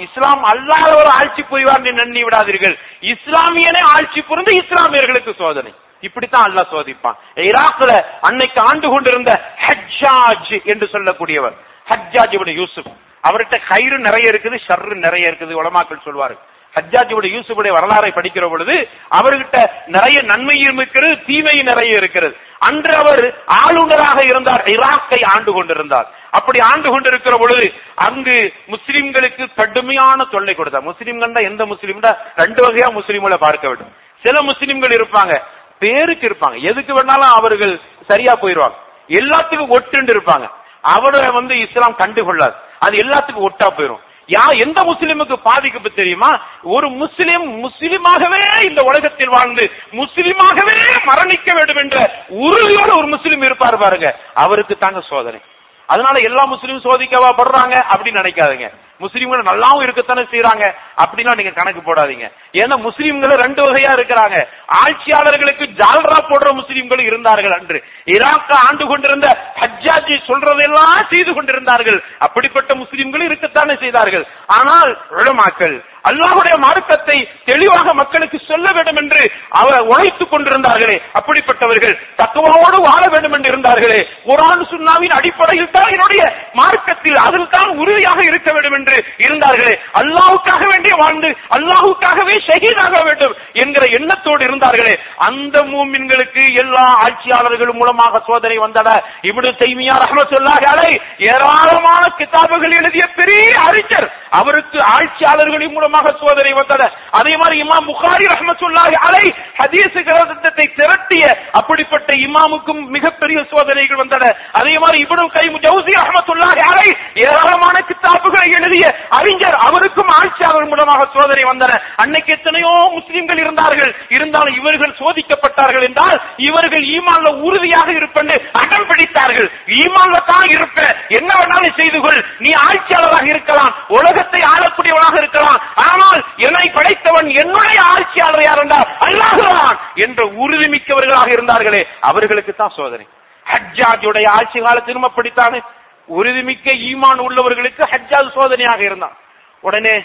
இஸ்லாம் அல்லாத ஒரு ஆட்சி புரிவார் என்று எண்ணி விடாதீர்கள். இஸ்லாமியனே ஆட்சி புரிந்து இஸ்லாமியர்களுக்கு சோதனை. இப்படித்தான் அல்லாஹ் சோதிப்பான். ஈராக்ல அன்னைக்கு ஆண்டு கொண்டிருந்த ஹஜ்ஜாஜ் என்று சொல்லக்கூடியவர். ஹஜ்ஜாஜ் யூசுப். அவர்கிட்ட கயிறு நிறைய இருக்குது ஷர்ரு நிறைய இருக்குது உலமாக்கள் சொல்வார்கள். ஹஜ்ஜாஜுடைய யூசுஃபுடைய வரலாறை படிக்கிற பொழுது அவர்கிட்ட நிறைய நன்மையும் இருக்கிறது தீமையும் நிறைய இருக்கிறது. அன்று அவர் ஆளுநராக இருந்தார் ஈராக்கை ஆண்டு கொண்டிருந்தார். அப்படி ஆண்டு கொண்டிருக்கிற பொழுது அங்கு முஸ்லிம்களுக்கு கடுமையான தொல்லை கொடுத்தார். முஸ்லிம்கள் எந்த முஸ்லிம் ரெண்டு வகையா முஸ்லிம்களை பார்க்க வேண்டும். சில முஸ்லிம்கள் இருப்பாங்க பேருக்கு இருப்பாங்க. எதுக்கு வேணாலும் அவர்கள் சரியா போயிருவாங்க எல்லாத்துக்கும் ஒட்டுண்டு இருப்பாங்க. அவரை வந்து இஸ்லாம் கண்டுகொள்ளாது. அது எல்லாத்துக்கும் ஒட்டா போயிரும். யா எந்த முஸ்லிமுக்கு பாதிப்பு தெரியுமா? ஒரு முஸ்லிம் முஸ்லிமாகவே இந்த உலகத்தில் வாழ்ந்து முஸ்லிமாகவே மரணிக்க வேண்டும் என்ற உறுதியோட ஒரு முஸ்லிம் இருப்பார் பாருங்க. அவருக்கு தாங்க சோதனை. அதனால எல்லா முஸ்லீம் சோதிக்கவா படுறாங்க அப்படின்னு நினைக்காதீங்க. முஸ்லீம்கள் நல்லாவும் இருக்கத்தானே செய்யறாங்க அப்படின்னா நீங்க கணக்கு போடாதீங்க. ஏன்னா முஸ்லீம்கள் ரெண்டு வகையா இருக்கிறாங்க. ஆட்சியாளர்களுக்கு ஜால்ரா போடுற முஸ்லீம்கள் இருந்தார்கள் அன்று. ஈராக்க ஆண்டு கொண்டிருந்த ஹஜ்ஜாஜி சொல்றதெல்லாம் செய்து கொண்டிருந்தார்கள். அப்படிப்பட்ட முஸ்லீம்கள் இருக்கத்தானே செய்தார்கள். ஆனால் உளமாக்கள் அல்லாஹுடைய மார்க்கத்தை தெளிவாக மக்களுக்கு சொல்ல வேண்டும் என்று அவர் உழைத்துக் கொண்டிருந்தார்களே. அப்படிப்பட்டவர்கள் தத்துவாவோடு வாழ வேண்டும் என்று இருந்தார்களே. குரான் சுன்னாவின் அடிப்படையில் தான் என்னுடைய மார்க்கத்தில் அதில் தான் உறுதியாக இருக்க வேண்டும் என்று இருந்தார்களே. அல்லாஹுக்காக வேண்டிய வாழ்ந்து அல்லாஹுக்காகவே ஷஹீதாக வேண்டும் என்கிற எண்ணத்தோடு இருந்தார்களே. அந்த மூமின்களுக்கு எல்லா ஆட்சியாளர்கள் மூலமாக சோதனை வந்தன. இப்னு தைமியா ரஹ்மத்துல்லாஹி அலை ஏராளமான கிதாபுகள் எழுதிய பெரிய அறிஞர். அவருக்கு ஆட்சியாளர்களின் மூலமாக சோதனை வந்தன. அதே மாதிரி இமாம் புகாரி ரஹமத்துல்லாஹி அலை ஹதீஸ் கிரந்தத்தை திரட்டிய அப்படிப்பட்ட இமாமுக்கும் மிகப்பெரிய சோதனைகள் வந்தன. அதே மாதிரி இப்னு கைம் ஜவுசி ரஹ்மத்துல்லாஹி அலை ஏராளமான கிதாபுகளை எழுதி எழுதிய அறிஞர் அவருக்கும் ஆட்சியாளர் மூலமாக சோதனை வந்தன. அன்னைக்கு எத்தனையோ முஸ்லிம்கள் இருந்தார்கள். இருந்தாலும் இவர்கள் சோதிக்கப்பட்டார்கள் என்றால் இவர்கள் ஈமான்ல உறுதியாக இருப்பென்று அடம் பிடித்தார்கள். ஈமான்ல தான் இருப்ப. என்ன வேணாலும் செய்து கொள். நீ ஆட்சியாளராக இருக்கலாம். உலகத்தை ஆளக்கூடியவனாக இருக்கலாம். ஆனால் என்னை படைத்தவன் என்னுடைய ஆட்சியாளர் யார் என்றால் அல்லாஹுதான் என்ற உறுதிமிக்கவர்களாக இருந்தார்களே அவர்களுக்கு தான் சோதனை. ஹஜ்ஜாஜுடைய ஆட்சி காலத்திலும் அப்படித்தானே. உறுதிமிக்க ஈமான் உள்ளவர்களுக்கு ஹஜ்ஜாஜ் சோதனையாக இருந்தான். உடனே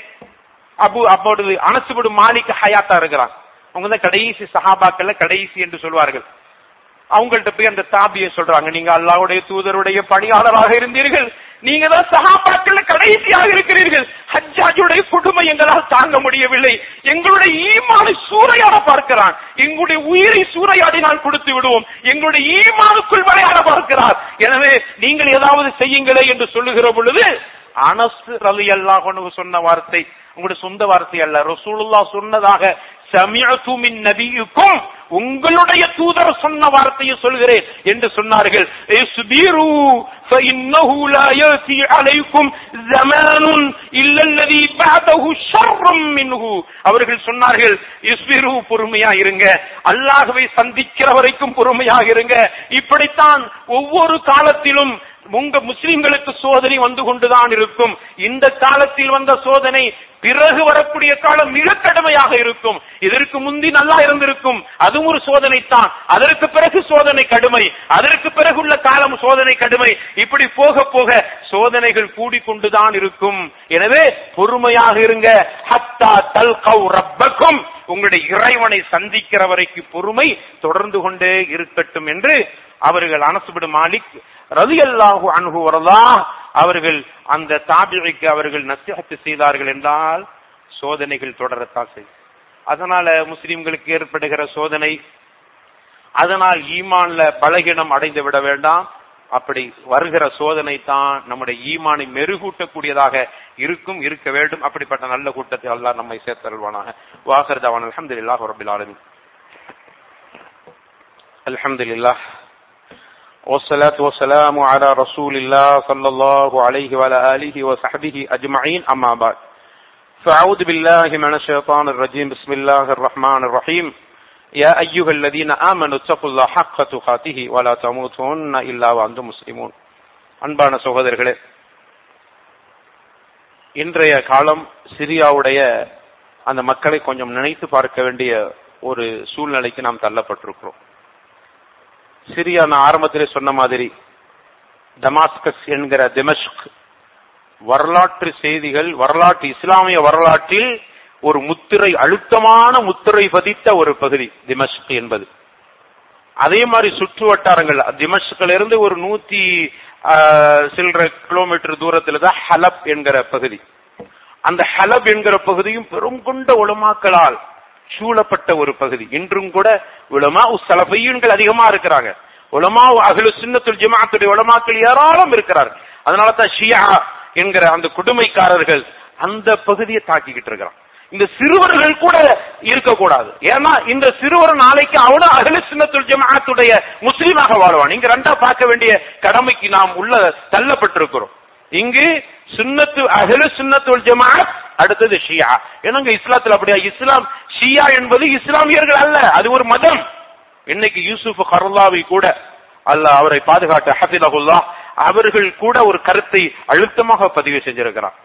அபு அப்போது அனசுபடு மாலிக் ஹயாத்தா இருக்கிறான். அவங்க தான் கடைசி சஹாபாக்கள்ல கடைசி என்று சொல்வார்கள். அவங்கள்ட்ட போய் அந்த தாபியை சொல்றாங்க நீங்க அல்லாவுடைய தூதருடைய பணியாளராக இருந்தீர்கள். நீங்க தான் சகாபாக்கள் கடைசியாக இருக்கிறீர்கள். ஹஜ்ஜாஜுடைய கொடுமை எங்களால் தாங்க முடியவில்லை. எங்களுடைய ஈமானை சூறையாட பார்க்கிறான். எங்களுடைய உயிரை சூறையாடினால் கொடுத்து விடுவோம். எங்களுடைய ஈமானுக்குள் விளையாட பார்க்கிறார். எனவே நீங்கள் ஏதாவது செய்யுங்களே என்று சொல்லுகிற பொழுது அனசு ரலி அல்லாஹ் சொன்ன வார்த்தை உங்களுடைய சொந்த வார்த்தை அல்ல. ரசூலுல்லா சொன்னதாக சமிஅது மின் நபியுக்கும் உங்களுடைய தூதர் சொன்ன வார்த்தையை சொல்கிறேன் என்று சொன்னார்கள். அவர்கள் சொன்னார்கள் இஸ்பிரு பொறுமையா இருங்க. அல்லாஹுவை சந்திக்கிற வரைக்கும் பொறுமையாக இருங்க. இப்படித்தான் ஒவ்வொரு காலத்திலும் உங்க முஸ்லிம்களுக்கு சோதனை வந்து கொண்டுதான் இருக்கும். இந்த காலத்தில் வந்த சோதனை பிறகு வரக்கூடிய காலம் மிக கடுமையாக இருக்கும். இதற்கு முந்தி நல்லா இருந்திருக்கும். அதுவும் ஒரு சோதனை தான் அதற்கு பிறகு சோதனை கடுமை. அதற்கு பிறகு உள்ள காலம் சோதனை கடுமை. இப்படி போக போக சோதனைகள் கூடிக்கொண்டுதான் இருக்கும். எனவே பொறுமையாக இருங்க. ஹத்தா தல்கவ் ரப்பக்கும். உங்களுடைய இறைவனை சந்திக்கிற வரைக்கும் பொறுமை தொடர்ந்து கொண்டே இருக்கட்டும் என்று அவர்கள் அனசுபிடு மாலிக் ரலியல்லாஹு அணுகு வரலா அவர்கள் அந்த தாபிழைக்கு அவர்கள் நசிஹத்து செய்தார்கள் என்றால் சோதனைகள் தொடரத்தான் செய்யும். அதனால முஸ்லிம்களுக்கு ஏற்படுகிற சோதனை அதனால் ஈமான்ல பலகீனம் அடைந்து விட வேண்டாம். அப்படி வருகிற சோதனை தான் நம்முடைய ஈமானை மெருகூட்டக்கூடியதாக இருக்கும் இருக்க வேண்டும் அப்படிப்பட்ட நல்ல கூட்டத்தை அல்லாஹ் நம்மை சேர்த்தருள்வானாக வாகர் தவான் அலமதுல்லாஹ் ரபில் ஆலமின் அல்ஹம்துலில்லாஹ் والصلاة والسلام على رسول الله صلى الله عليه وعلى آله وصحبه أجمعين أما بعد فأعوذ بالله من الشيطان الرجيم بسم الله الرحمن الرحيم يا أيها الذين آمنوا اتقوا الله حق تقاته ولا تموتن إلا وأنتم مسلمون அன்பான சகோதரர்களே இன்றைய காலம் சிரியாவுடைய அந்த மக்களை கொஞ்சம் நினைத்து பார்க்க வேண்டிய ஒரு சூழ்நிலைக்கு நாம் தள்ளப்பட்டிருக்கிறோம் சிரியா நான் ஆரம்பத்திலே சொன்ன மாதிரி டமாஸ்கஸ் என்கிற திமஷ்க் வரலாற்று செய்திகள் வரலாற்று இஸ்லாமிய வரலாற்றில் ஒரு முத்திரை அழுத்தமான முத்திரை பதித்த ஒரு பகுதி திமஷ்க் என்பது. அதே மாதிரி சுற்று வட்டாரங்கள் திமஷ்கில் இருந்து ஒரு நூத்தி சில்லற கிலோமீட்டர் தூரத்துல தான் ஹலப் என்கிற பகுதி. அந்த ஹலப் என்கிற பகுதியும் பெரும் கொண்ட உலமாக்களால் சூழப்பட்ட ஒரு பகுதி. இன்றும் கூட உலமா சலபையன்கள் அதிகமா இருக்கிறாங்க. உலமா அகில சின்னத்துல் ஜமாத்துடைய உலமாக்கள் ஏராளம் இருக்கிறார் அதனால தான் ஷியா என்கிற அந்த கொடுமைக்காரர்கள் அந்த பகுதியை தாக்கிக்கிட்டு இருக்கிறான். இந்த சிறுவர்கள் கூட இருக்கக்கூடாது. ஏன்னா இந்த சிறுவர் நாளைக்கு அவனும் அகல சின்னத்துல் ஜமாத்துடைய முஸ்லீமாக வாழ்வான். இங்க ரெண்டா பார்க்க வேண்டிய கடமைக்கு நாம் உள்ள தள்ளப்பட்டிருக்கிறோம். இங்கு சுண்ணத்து அகல சுன்னத்துல் ஜமாத் அடுத்தது ஷியா. ஏன்னா இஸ்லாத்துல அப்படியா? இஸ்லாம் ஷியா என்பது இஸ்லாமியர்கள் அல்ல அது ஒரு மதம். இன்னைக்கு யூசுப் கருல்லாவை கூட அல்ல அவரை பாதுகாத்த ஹஃபிதகுல்லா அவர்கள் கூட ஒரு கருத்தை அழுத்தமாக பதிவு செஞ்சிருக்கிறார்.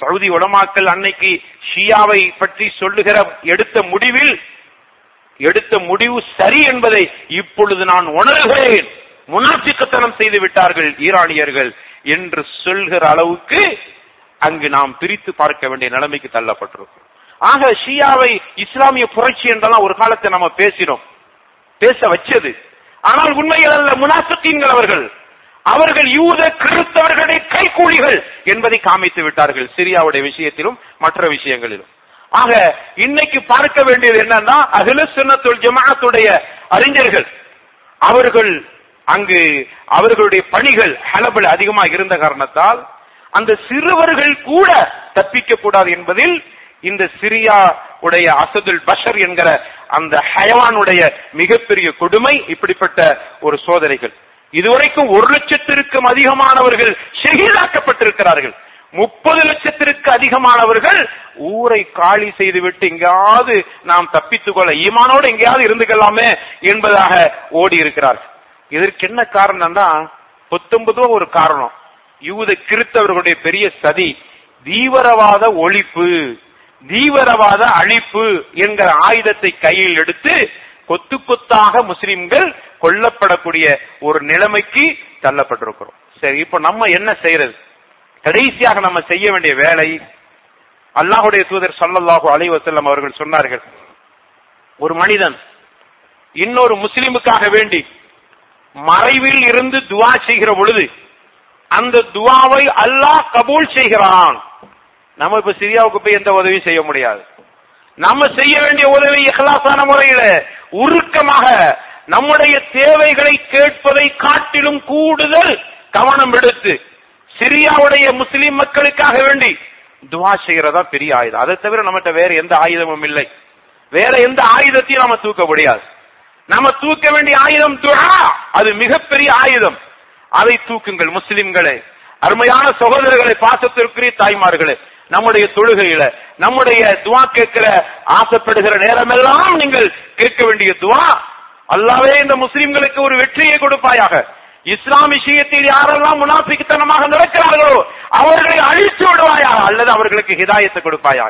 சவுதி உலமாக்கல் அன்னைக்கு ஷியாவை பற்றி சொல்லுகிற எடுத்த முடிவில் எடுத்த முடிவு சரி என்பதை இப்பொழுது நான் உணர்கிறேன். முன்னாட்சிக்குத்தனம் செய்து விட்டார்கள் ஈரானியர்கள் என்று சொல்கிற அளவுக்கு அங்கு நாம் பிரித்து பார்க்க வேண்டிய நிலைமைக்கு தள்ளப்பட்டிருக்கும். ஆக ஷியாவை இஸ்லாமிய புரட்சி என்றெல்லாம் ஒரு காலத்தை நம்ம பேசினோம். பேச வச்சது. ஆனால் உண்மையில் அல்ல முனாசத்தீன்கள் அவர்கள் அவர்கள் யூத கிறிஸ்தவர்களுடைய கைகூலிகள் என்பதை காமித்து விட்டார்கள் சிரியாவுடைய விஷயத்திலும் மற்ற விஷயங்களிலும். ஆக இன்னைக்கு பார்க்க வேண்டியது என்னன்னா அகில சுன்னத்துல் ஜமாத்துடைய அறிஞர்கள். அவர்கள் அங்கு அவர்களுடைய பணிகள் ஹலபில் அதிகமாக இருந்த காரணத்தால் அந்த சிறுவர்கள் கூட தப்பிக்க கூடாது என்பதில் இந்த சிரியா உடைய அசதுல் பஷர் என்கிற அந்த ஹயவானுடைய மிகப்பெரிய கொடுமை இப்படிப்பட்ட ஒரு சோதனைகள். இதுவரைக்கும் ஒரு லட்சத்திற்கும் அதிகமானவர்கள் ஷஹீதாக்கப்பட்டிருக்கிறார்கள். முப்பது லட்சத்திற்கு அதிகமானவர்கள் ஊரை காலி செய்துவிட்டு எங்கேயாவது நாம் தப்பித்துக் கொள்ள ஈமானோடு எங்கேயாவது இருந்துக்கலாமே என்பதாக ஓடி இருக்கிறார்கள் இதற்கு என்ன காரணம்னா பத்தொன்பதுவா ஒரு காரணம். யூத கிறித்தவர்களுடைய பெரிய சதி தீவிரவாத ஒழிப்பு தீவிரவாத அழிப்பு என்கிற ஆயுதத்தை கையில் எடுத்து கொத்து கொத்தாக முஸ்லிம்கள் கொல்லப்படக்கூடிய ஒரு நிலைமைக்கு தள்ளப்பட்டிருக்கிறோம். சரி இப்ப நம்ம என்ன செய்யறது? கடைசியாக நம்ம செய்ய வேண்டிய வேலை அல்லாஹுடைய தூதர் சல்லல்லாஹு அலைவசல்லம் அவர்கள் சொன்னார்கள் ஒரு மனிதன் இன்னொரு முஸ்லிமுக்காக வேண்டி மறைவில் இருந்து துவா செய்கிற பொழுது அந்த துவாவை அல்லாஹ் கபூல் செய்கிறான். நம்ம இப்ப சிரியாவுக்கு போய் எந்த உதவியும் செய்ய முடியாது. நம்ம செய்ய வேண்டிய உதவி இஹ்லாசான முறையில உருக்கமாக நம்முடைய தேவைகளை கேட்பதை காட்டிலும் கூடுதல் கவனம் எடுத்து சிரியாவுடைய முஸ்லிம் மக்களுக்காக வேண்டி துவா செய்யறதா பெரிய ஆயுதம். அதை தவிர நம்மகிட்ட வேற எந்த ஆயுதமும் இல்லை. வேற எந்த ஆயுதத்தையும் நம்ம தூக்க முடியாது. நம்ம தூக்க வேண்டிய ஆயுதம் துஆ அது மிகப்பெரிய ஆயுதம். அதை தூக்குங்கள் முஸ்லிம்களே. அருமையான சகோதரர்களை பாசத்திற்குரிய தாய்மார்களே நம்முடைய தொழுகையில நம்முடைய துவா கேட்கிற ஆசைப்படுகிற நேரமெல்லாம் நீங்கள் கேட்க வேண்டிய துவா. அல்லாவே இந்த முஸ்லிம்களுக்கு ஒரு வெற்றியை கொடுப்பாயாக. இஸ்லாம் விஷயத்தில் யாரெல்லாம் முனாபிக்குத்தனமாக நடக்கிறார்களோ அவர்களை அழித்து விடுவாயா அல்லது அவர்களுக்கு ஹிதாயத்தை கொடுப்பாயா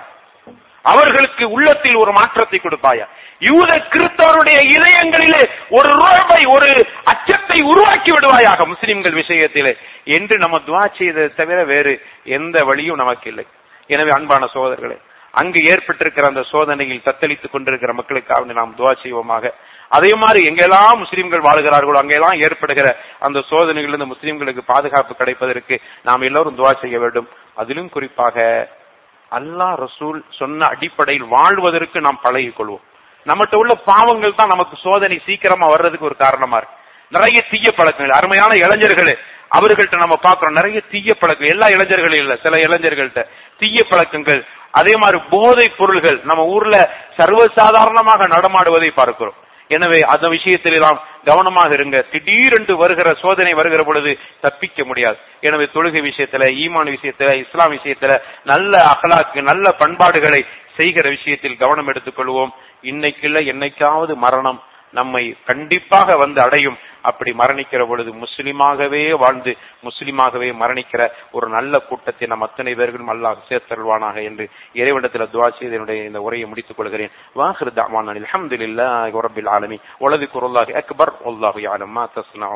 அவர்களுக்கு உள்ளத்தில் ஒரு மாற்றத்தை கொடுப்பாயா? யூத கிறிஸ்தவருடைய இதயங்களிலே ஒரு ரோபை ஒரு அச்சத்தை உருவாக்கி விடுவாயாக முஸ்லிம்கள் விஷயத்திலே. என்று நம்ம துவா செய்ததை தவிர வேறு எந்த வழியும் நமக்கு இல்லை. எனவே அன்பான சோதர்களே அங்கு ஏற்பட்டிருக்கிற அந்த சோதனையில் தத்தளித்துக் கொண்டிருக்கிற மக்களுக்காக நாம் துவா செய்வோமாக. அதே மாதிரி எங்கெல்லாம் முஸ்லிம்கள் வாழ்கிறார்களோ அங்கெல்லாம் ஏற்படுகிற அந்த சோதனைகளிலிருந்து முஸ்லிம்களுக்கு பாதுகாப்பு கிடைப்பதற்கு நாம் எல்லோரும் துவா செய்ய வேண்டும். அதிலும் குறிப்பாக அல்லாஹ் ரசூல் சொன்ன அடிப்படையில் வாழ்வதற்கு நாம் பழகிக் கொள்வோம் நம்மகிட்ட உள்ள பாவங்கள் தான் நமக்கு சோதனை சீக்கிரமா வர்றதுக்கு ஒரு காரணமா இருக்கு. நிறைய தீய பழக்கங்கள் அருமையான இளைஞர்களே அவர்கள்ட்ட நம்ம பாக்குறோம் நிறைய தீய பழக்கம் எல்லா இளைஞர்களும் இல்ல சில இளைஞர்கள்ட்ட தீய பழக்கங்கள் அதே மாதிரி போதை பொருள்கள். நம்ம ஊர்ல சர்வசாதாரணமாக நடமாடுவதை பார்க்கிறோம். எனவே அந்த விஷயத்தில் கவனமாக இருங்க. திடீரென்று வருகிற சோதனை வருகிற பொழுது தப்பிக்க முடியாது. எனவே தொழுகை விஷயத்துல ஈமான் விஷயத்துல இஸ்லாம் விஷயத்துல நல்ல அகலாக்கு நல்ல பண்பாடுகளை செய்கிற விஷயத்தில் கவனம் எடுத்துக்கொள்வோம். இன்னைக்குள்ள என்னைக்காவது மரணம் நம்மை கண்டிப்பாக வந்து அடையும். அப்படி மரணிக்கிற பொழுது முஸ்லிமாகவே வாழ்ந்து முஸ்லிமாகவே மரணிக்கிற ஒரு நல்ல கூட்டத்தை நம் அத்தனை பேர்களும் அல்லாஹ் சேர்த்தருள்வானாக என்று இறைவனத்தில் துவா செய்து என்னுடைய இந்த உரையை முடித்துக் கொள்கிறேன். வாஹிர் தாவான் அல்ஹம்துலில்லாஹி ரப்பில் ஆலமி வலது அக்பர். வல்லாஹு யஅலம் தஸ்னா